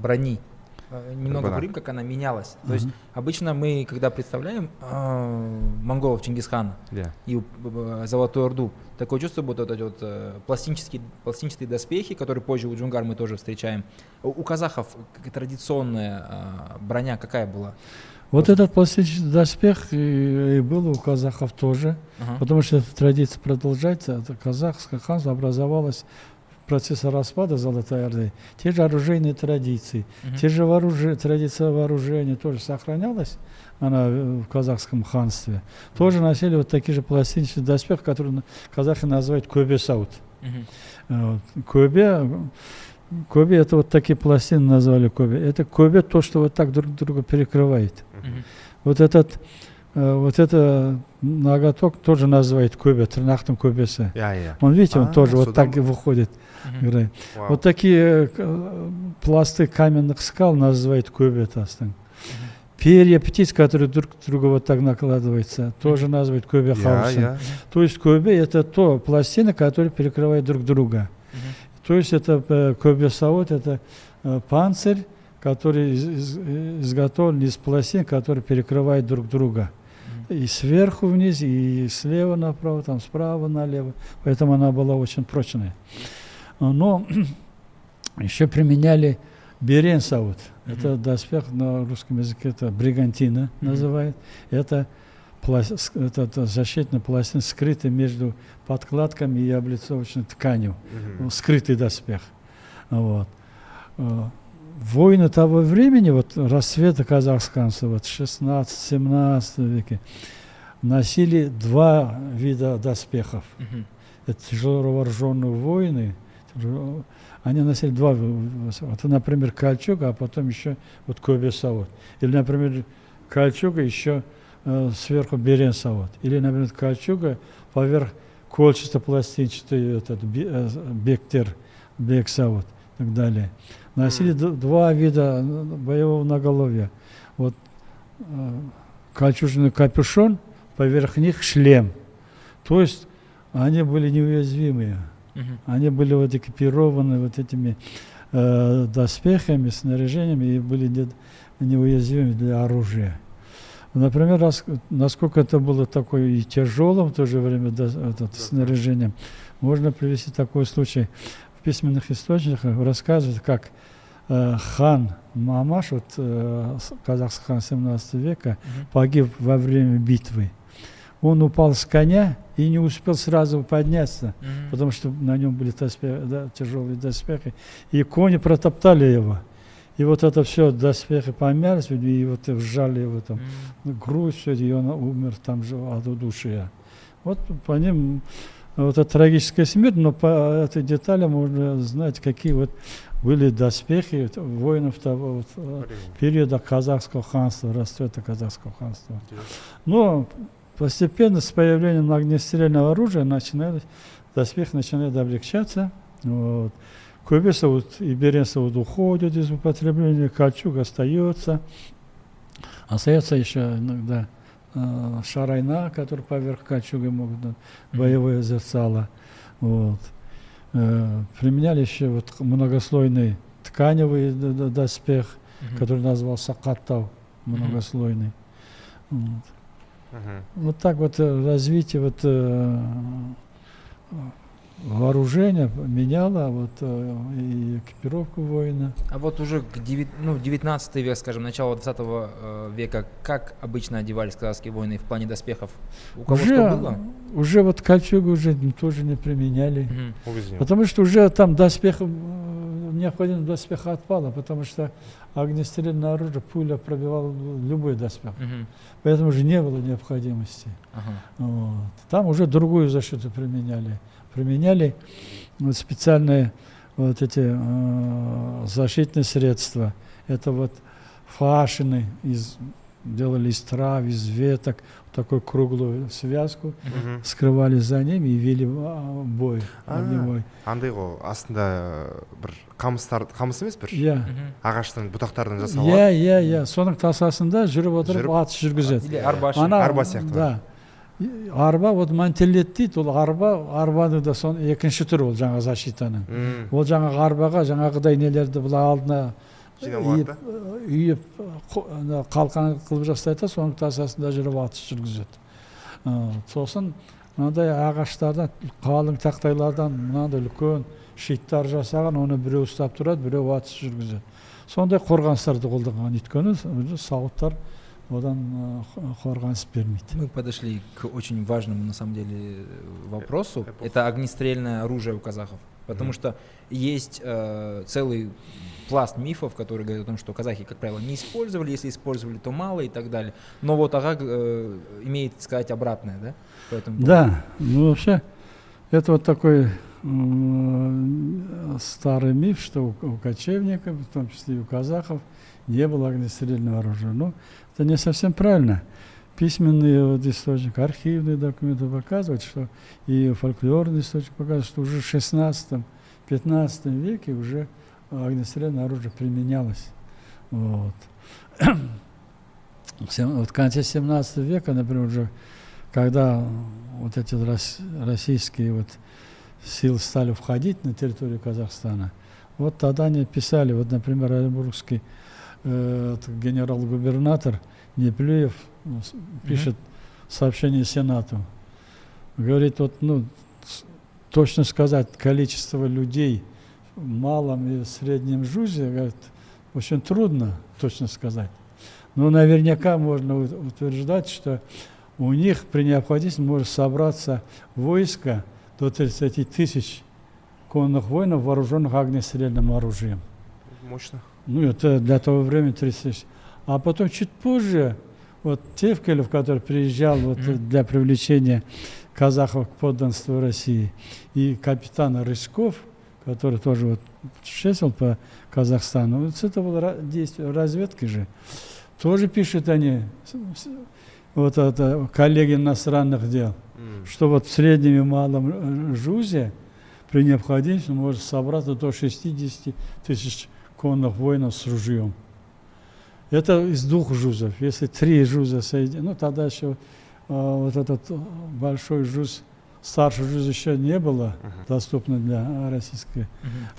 брони, немного Броня. поговорим, как она менялась. То есть обычно мы, когда представляем э, монголов Чингисхана и э, Золотую Орду, такое чувство, будто вот эти вот э, пластинческие, пластинчатые доспехи, которые позже у джунгар мы тоже встречаем. У у казахов традиционная э, броня какая была? вот этот пластичный доспех и, и был у казахов тоже потому что эта традиция продолжается это казахское ханство образовалось в процессе распада Золотой Орды те же оружейные традиции Мгм. Те же вооружи- традиция вооружения тоже сохранялась, она э, в казахском ханстве. Тоже носили вот такие же пластинчатые доспехи, которые казахи называют көбе саут. Мгм. Э, вот. Көбе, көбе это вот такие пластины назвали көбе. Это көбе то, что вот так друг друга перекрывает. Мгм. Вот этот э, вот это ноготок тоже называют көбе, тырнақтың көбесі. иә иә Он, видите, он А, тоже вот так выходит. Играет. Вот такие э, пласты каменных скал называют көбетастың. Перья птиц, которые друг друга вот так накладываются, тоже называют көбе иә хаусы. иә То есть көбе это то пластины, которые перекрывают друг друга. Мгм. То есть это э, көбе саут, это э, панцирь, который из- из- изготовлен из пластин, которые перекрывают друг друга. Мгм. И сверху вниз, и слева направо, там справа налево. Поэтому она была очень прочная. А, Но еще применяли берен саут. Это доспех на русском языке, это бригантина Мгм. называют. Это, это, это защитная пластина, скрытая между подкладками и облицовочной тканью. Ну, скрытый доспех. Вот. Э, воины того времени, вот рассвета казахстанцев, вот 16-17 веке, носили два вида доспехов. Мгм. Это тяжело вооруженные тяжело- они носили два, вот, например, кольчуга, а потом еще вот кобеса вот. Или, например, кольчуга еще э, сверху беренса вот. Или, например, кольчуга поверх кольчато-пластинчатый этот э, бектер, бекса вот и так далее. Носили д- два вида боевого наголовья. Вот э, кольчужный капюшон, поверх них шлем. То есть они были неуязвимые. Мгм. Они были вот экипированы вот этими э, доспехами, снаряжениями и были не- неуязвимы для оружия. Например, рас- насколько это было такое и тяжелым в то же время дос- этот, снаряжением, можно привести такой случай. В письменных источниках рассказывают, как э, хан Мамаш, вот, э, казахский хан 17 века, Мгм. погиб во время битвы. Он упал с коня и не успел сразу подняться, Мгм. потому что на нем были доспехи, да, тяжелые доспехи, и кони протоптали его. И вот это все, доспехи помялись, и вот вжали его там, М. грудь, все, и он умер там же от удушья. Вот по ним вот это трагическая смерть, но по этой детали можно знать, какие вот были доспехи воинов того вот, э, периода казахского ханства, расцвета казахского ханства. Но постепенно с появлением огнестрельного оружия начинает, доспех начинает облегчаться. Вот. Кубиса вот, и беренса вот уходят из употребления, кольчуг остается. Остается еще иногда э, шарайна, который поверх кольчуга могут боевое зерцало. Вот. Э, применяли еще вот многослойный тканевый доспех, который назывался каттау, многослойный. Вот. Мгм. Вот так вот э, развитие вот, э, вооружения меняло вот, э, и экипировку воина. А вот уже к деви- ну, 19 век, скажем, начало 20 э, века, как обычно одевались казахские воины в плане доспехов? У кого уже, что было? уже вот кольчугу уже тоже не применяли. Не. Потому что уже там доспех, э, необходимость доспеха отпала, потому что огнестрельное оружие, пуля пробивала любой доспех. Мгм. Поэтому уже не было необходимости. Ага. Вот. Там уже другую защиту применяли. Применяли вот специальные вот эти э, защитные средства. Это вот фашины из, делали из трав, из веток, такую круглую связку, Мгм. скрывали за ними и вели а, бой А. огневой. андай ғой астында э, бір қамыстар қамыс емес бір Я, Мгм. ағаштан бұтақтардан я, жасалған я, я. Соның тасасында жүріп отырып Жүріп- ат жүргізеді. Или. Ана- арба сияқты. да И арба вот мантелет дейді ол арба арбаның да сон екінші түрі ол жаңа защитаның ол жаңағы арбаға жаңағыдай нелерді былай алдына жинап алады үйіп да үйіп қо- ана қалқан қылып жасайды да соның тасасында жүріп атыс жүргізеді Ы, сосын мынандай ағаштардан қалың тақтайлардан мынандай үлкен щиттар жасаған оны біреу ұстап тұрады біреу атыс жүргізеді сондай қорғаныстарды қолданған өйткені өзі сауыттар одан ы, қо- қорғаныс бермейді Мы подошли к очень важному, на самом деле, э, вопросу. Эпоха. Это огнестрельное оружие у казахов. Потому Мгм. что есть э, целый пласт мифов, которые говорят о том, что казахи, как правило, не использовали, если использовали, то мало и так далее. Но вот Агаг э, имеет, сказать, обратное, да? Поэтому Да, ну вообще, это вот такой м, старый миф, что у, у кочевников, в том числе и у казахов, не было огнестрельного оружия. Ну, это не совсем правильно. Письменные вот источники, архивные документы показывают, что и фольклорный источник показывает, что уже в 16-15 веке уже огнестрельное оружие применялось. Вот. В конце 17 века, например, уже когда вот эти рос- российские вот силы стали входить на территорию Казахстана, вот тогда они писали, вот, например, оренбургский э, генерал-губернатор Неплюев ну, пишет сообщение Сенату. Говорит, вот, ну, точно сказать количество людей малом и среднем ЖУЗе, говорит, очень трудно точно сказать. Но наверняка можно утверждать, что у них при необходимости может собраться войско до 30 тысяч конных воинов, вооруженных огнестрельным оружием. мощно Ну, это для того времени 30 тысяч. А потом чуть позже, вот Тевкелев, который приезжал вот, для привлечения казахов к подданству России, и капитан Рыжков, который тоже вот путешествовал по Казахстану, вот это было действие разведки же, тоже пишут они, вот это коллеги иностранных дел, что вот в среднем и малом э, ЖУЗе при необходимости может собраться до 60 тысяч конных воинов с ружьем. Это из двух жузов. Если три жуза соединить, ну тогда еще э, вот этот э, большой жуз, старше уже не было uh-huh. доступно для российской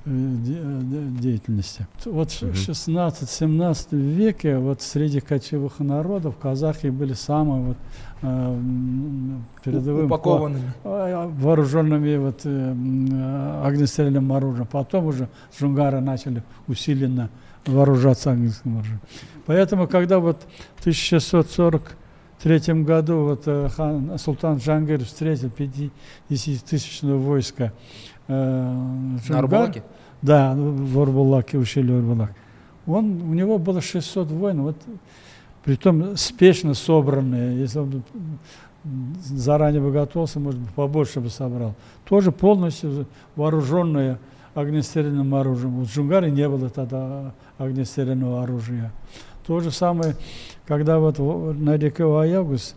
uh-huh. де- деятельности. Вот в uh-huh. 16-17 веке вот среди кочевых народов казахи были самые вот э, передовым упакованными э, вооруженными вот э, огнестрельным оружием. Потом уже джунгары начали усиленно вооружаться английским оружием. Поэтому, когда вот 1640 Третьем году вот э, хан, султан Джангир встретил 50-тысячного войска. э, Джунгар. Да, ну, в Орбулаке, ущелье Орбулак. Он, у него было 600 воинов, вот, притом спешно собранные, если он заранее бы готовился, может быть, побольше бы собрал. Тоже полностью вооруженные огнестрельным оружием. У Джунгари не было тогда огнестрельного оружия. То же самое, когда вот на реке Ваягус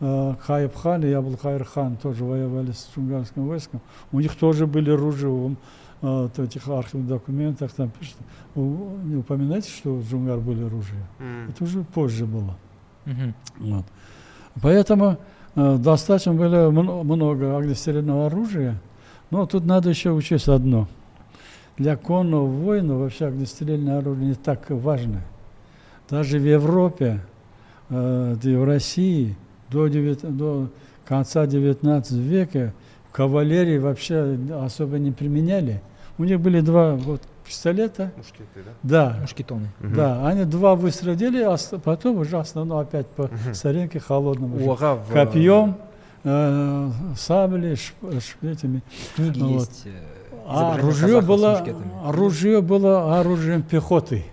э, Хаиб хан и Абулхайр хан тоже воевали с джунгарским войском, у них тоже были ружья. Он, э, вот в этих архивных документах там пишет, «У- не упоминайте, что у джунгар были ружья. Это уже позже было. Мгм. Вот. Поэтому э, достаточно было мно- много огнестрельного оружия. Но тут надо еще учесть одно. Для конного воина вообще огнестрельное оружие не так важно. Даже в Европе, э, и в России до, девят- до конца 19 века кавалерии вообще особо не применяли. У них были два вот, пистолета. Мушкеты, да? Да, Мушкетоны. Мгм. да, они два выстрелили, а потом уже основном опять по Мгм. старинке холодному. Уага в... Копьем, э, сабли, шп- шп- этими. В книге Вот. есть э, А ружье было, оружие было оружием пехоты.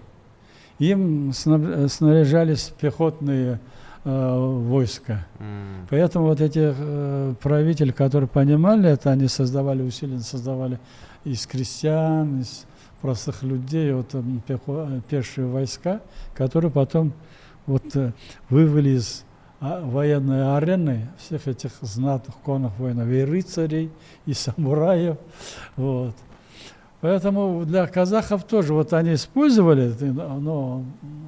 Им э, снаряжались пехотные э, войска. М. Поэтому вот эти э, правители, которые понимали это, они создавали усиленно, создавали из крестьян, из простых людей вот, м, пехо- э, пешие войска, которые потом вот, э, вывели из а, военной арены всех этих знатных конных воинов, и рыцарей, и самураев. Вот. Поэтому для казахов тоже вот они использовали, но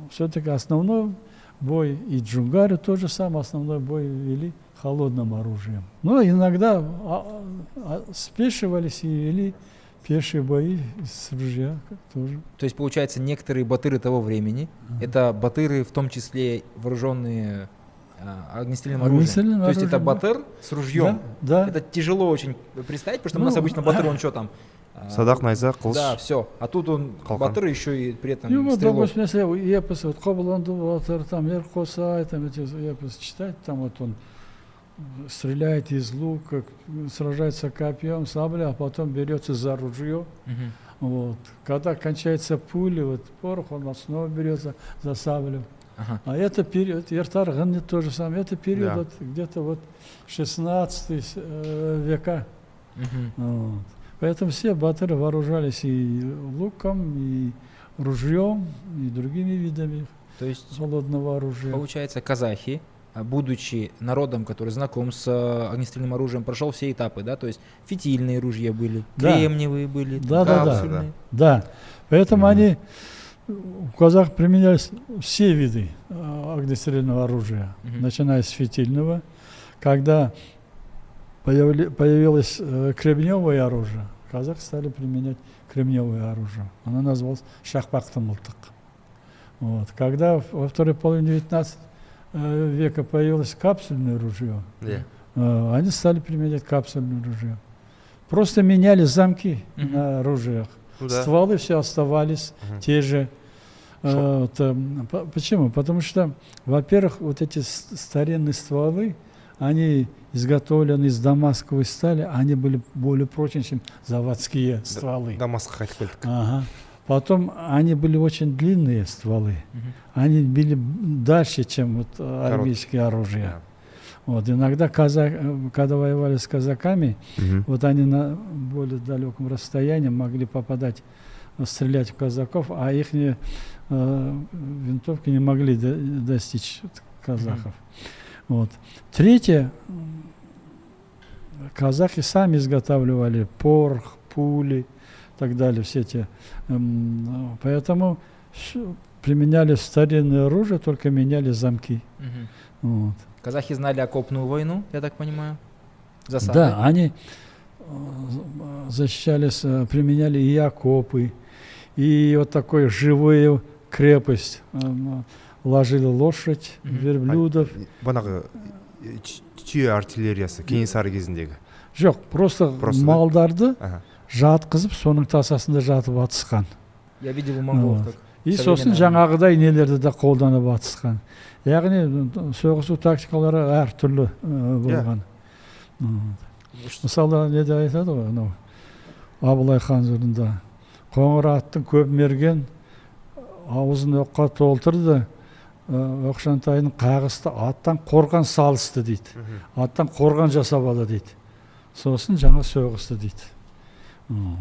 все-таки основной бой и джунгари тоже самое основной бой вели холодным оружием. Но иногда а, а, спешивались и вели пешие бои с ружья тоже. То есть, получается, некоторые батыры того времени, это батыры, в том числе вооруженные а, огнестрельным оружием. Огнестрельным То есть это да. батыр с ружьем. Да, да. Это тяжело очень представить, потому что у нас Ну, обычно батыр, он что там? А, Садақ найза қылыш Да, все. А тут он Қалқан. батыр еще и при этом вот, стрелок. допустим, если эпос, вот Кобыланду, Ватер, там, Ерхосай, там эти эпос читать, там вот он стреляет из лука, сражается копьем, саблей, а потом берется за ружье. Мгм. Вот. Когда кончается пуля, вот порох, он снова берется за саблю. Ага. А это период, Ертар Ганни то же самое, это период Да. вот где-то вот 16 э, века. Мгм. Вот. Поэтому все батыры вооружались и луком, и ружьем, и другими видами То есть холодного оружия. Получается, казахи, а, будучи народом, который знаком с э, огнестрельным оружием, прошел все этапы, да? То есть фитильные ружья были, Да. кремниевые были, Да, да, да. капсульные. Да, поэтому Мгм. они, у казах применялись все виды э, огнестрельного оружия, Мгм. начиная с фитильного. Когда появилось э, кремневое оружие, казахи стали применять кремневое оружие. Оно называлось шахпактамылтык. Вот. Когда во второй половине 19 э, века появилось капсульное ружье, Иә. э, они стали применять капсульное ружье. Просто меняли замки Мгм. на ружьях. Ну да. Стволы все оставались Мгм. те же. Э, вот, эм, по- почему? Потому что, во-первых, вот эти старинные стволы, они изготовлены из дамасковой стали, они были более прочны, чем заводские стволы. қайтып келдік Ага. Потом они были очень длинные стволы. Они были дальше, чем вот э, армейские оружия. Да. Вот, иногда казак, э, когда воевали с казаками, Мгм. вот они на более далеком расстоянии могли попадать, э, стрелять в казаков, а их винтовки не могли до- достичь казахов. Вот. Третье, казахи сами изготавливали порох, пули и так далее, все эти. м, Поэтому применяли старинное оружие, только меняли замки. Мгм. Вот. Казахи знали окопную войну, я так понимаю. Засады. Да, они э, защищались, э, применяли и окопы, и вот такой живую крепость. Э, Ложили лошадь, верблюдов. банағы э, ч- түйе артиллериясы кенесары кезіндегі Жоқ, просто, Просто, да? малдарды жатқызып соның тасасында жатып атысқан. Я видел у монголов, И сосын жаңағыдай нелерді де қолданып атысқан. Яғни соғысу тактикалары әртүрлі ә, болған. М. мысалы неде айтады ғой анау абылай хан жырында қоңыр аттың көп мерген аузын оққа толтырды ә, оқшантайын қағысты аттан қорған салысты дейді Мгм. аттан қорған жасап алды дейді сосын жаңа соғысты дейді М.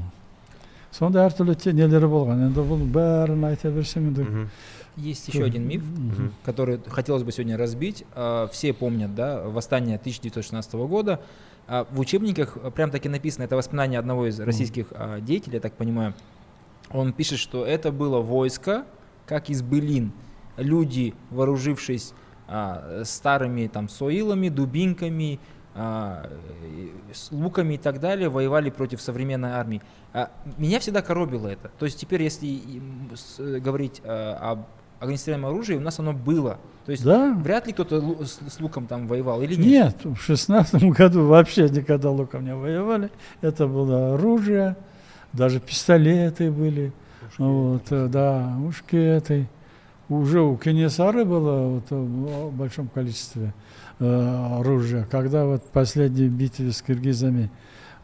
сондай әртүрлі те- нелері болған енді бұл бәрін айта берсең енді Мгм. есть еще один миф, Мгм. который хотелось бы сегодня разбить. А, Все помнят, да, восстание 1916 года. А В учебниках а, прям таки написано, это воспоминание одного из российских а, деятелей, я так понимаю. Он пишет, что это было войско, как из былин. Люди, вооружившись а, старыми там соилами, дубинками, а, луками и так далее, воевали против современной армии. А, Меня всегда коробило это. То есть теперь, если э, говорить а, об огнестрельном оружии, у нас оно было. То есть да вряд ли кто-то лу- с, с луком там воевал или нет? Нет, в шестнадцатом году вообще никогда луком не воевали. Это было оружие, даже пистолеты были. Вот, э, да, мушкеты. Уже у Кенесары было вот, э, в большом количестве э, оружия. Когда вот в последней битве с киргизами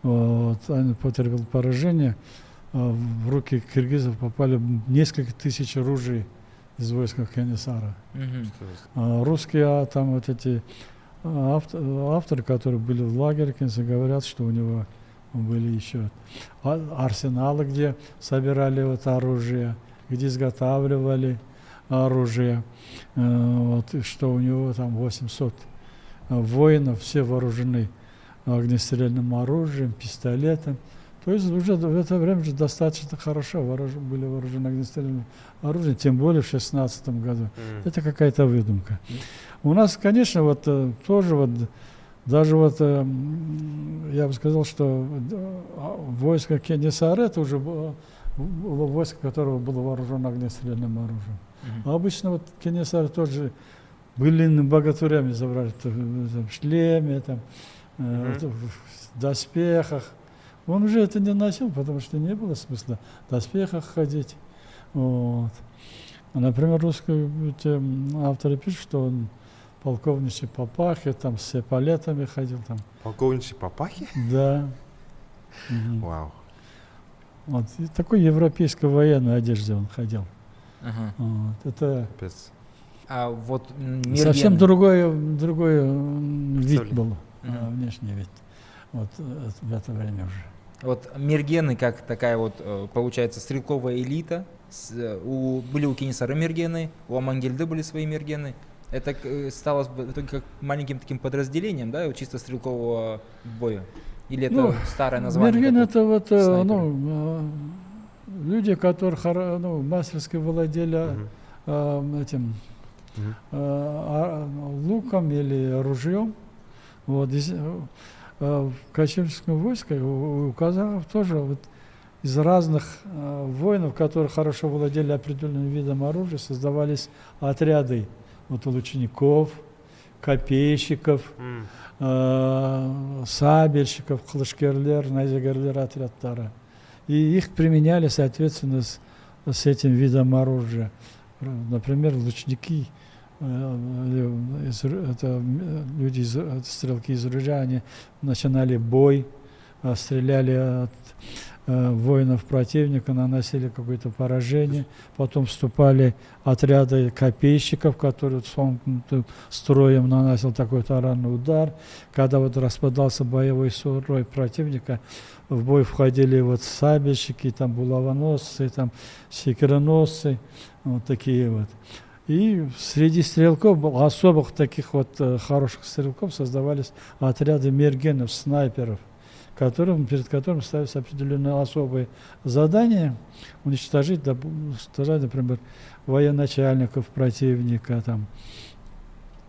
вот, он потерпел поражение, э, в руки киргизов попали несколько тысяч оружий из войска Кенесара. А Русские а, там вот эти а, авт- авторы, которые были в лагере, конечно, говорят, что у него были еще а- арсеналы, где собирали вот оружие, где изготавливали оружие, Э, вот, и что у него там 800 э, воинов, все вооружены огнестрельным оружием, пистолетом. То есть уже в это время же достаточно хорошо вооруж- были вооружены огнестрельным оружием, тем более в 16 году. Мгм. Это какая-то выдумка. У нас, конечно, вот э, тоже вот даже вот я бы сказал, что а, войско Кенесары это уже было, было войско, которое было вооружено огнестрельным оружием. А обычно вот Кенесары тоже были богатурями забрали э, в шлеме, там, э, Мгм. вот в доспехах. Он уже это не носил, потому что не было смысла в доспехах ходить. Вот. Например, русские авторы пишут, что он полковничий папахи, там с эполетами ходил, там, полковничий папахи да. Вау Вот. И такой европейской военной одежде он ходил. Ага. Вот. Это капец А вот м, совсем другой, другой вид был, а, Мгм. внешний вид. Вот э, в это время уже. Вот мергены, как такая вот, э, получается, стрелковая элита. С, э, у, были у Кенесары мергены, у Амангельды были свои мергены. Это стало как маленьким таким подразделением, да, чисто стрелкового боя? Или это Ну, старое название? Мерген какое-то? это вот снайперы. ну, люди, которые ну, мастерски владели Мгм. э, этим Мгм. э, луком или ружьем. Вот, из- э, э, в кочевническом войске у, у казахов тоже вот из разных э, воинов, которые хорошо владели определенным видом оружия, создавались отряды вот, лучников, копейщиков, М. э, сабельщиков, клышкерлер, найзагерлер отрядтары. И их применяли, соответственно, с, с этим видом оружия. Например, лучники, э, э, из это м, люди, из, стрелки из ружья, они начинали бой, э, стреляли от э, воинов противника, наносили какое-то поражение, потом вступали отряды копейщиков, которые сомкнутым строем наносил такой таранный удар. Когда вот распадался боевой строй противника, в бой входили вот сабельщики, там булавоносцы, там секироносцы, вот такие вот. И среди стрелков, особых таких вот э, хороших стрелков, создавались отряды мергенов, снайперов, которым, перед которым ставятся определенные особые задания, уничтожить, уничтожать, например, военачальников противника там,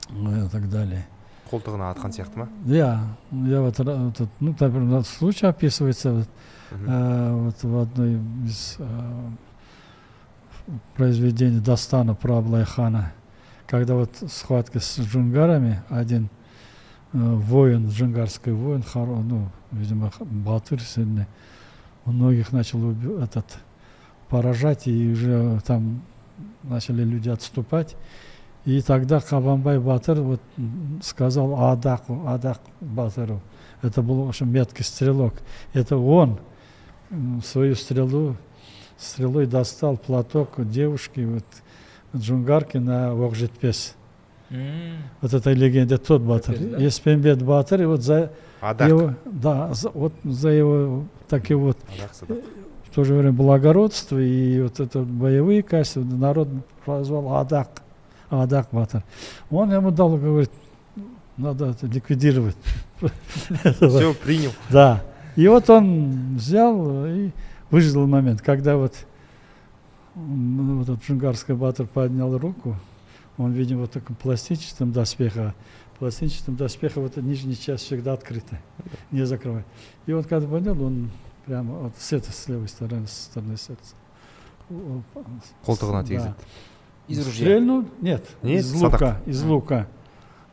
ну, и так далее. Қолтығына атқан сияқты ма Я, я вот, этот, ну, например, случай описывается вот, э, вот в одной из э, произведений Дастана про Аблайхана, когда вот схватка с джунгарами, один э, воин, джунгарский воин, хоро, ну, видимо, батыр сильный, многих начал этот, поражать, и уже там начали люди отступать. И тогда Кабанбай Батыр вот сказал Адаку, Адак Батыру, это был, в общем, меткий стрелок. Это он свою стрелу, стрелой достал платок девушки, вот, джунгарки на Окжетпес. М, Вот эта легенда тот Батыр. Да? Еспенбет Батыр, и вот за адақ его, да, за, вот за его такие вот адақ садақ в то же время благородство и вот это боевые качества народ прозвал Адак, Адак Батыр. Он ему дал, говорит, надо это ликвидировать. все принял Да. И вот он взял и выждал момент, когда вот, вот этот джунгарский батыр поднял руку, он, видимо, вот таком пластичном доспеха, пластичном доспеха вот эта нижняя часть всегда открыта, не закрывай. И вот когда поднял, он прямо вот с этой, с левой стороны, с стороны сердца. Қолтығына да. тигізеді Из ружья. Стрельнул? Нет, Нет, из садак. лука, из А. лука.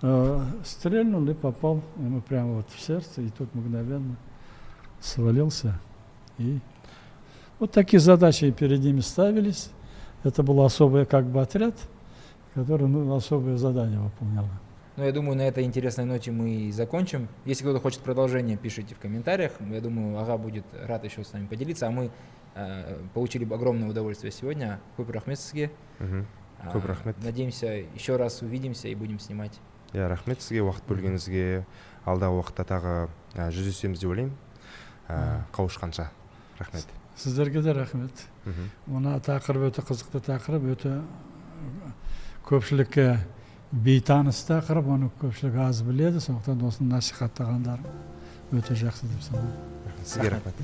Э, стрельнул и попал ему прямо вот в сердце, и тот мгновенно свалился. И вот такие задачи перед ними ставились. Это был особый как бы отряд, который ну, особое задание выполнял. Ну, я думаю, на этой интересной ноте мы и закончим. Если кто-то хочет продолжение, пишите в комментариях. Я думаю, Ага будет рад еще с нами поделиться. А мы э, получили бы огромное удовольствие сегодня. Көп рахмет сізге. Көп рахмет. Надеемся, еще раз увидимся и будем снимать. иә рахмет сізге уақыт бөлгеніңізге. Алдағы уақытта тағы ә, жүздесеміз деп ойлаймын. Ә, қауышқанша. Рахмет. Сіздерге де рахмет. мына тақырып өте қызықты тақырып өте көпшілікке бейтаныс тақырып оны көпшілік аз біледі сондықтан осыны насихаттағандар өте жақсы деп санаймын. Сізге рахмет.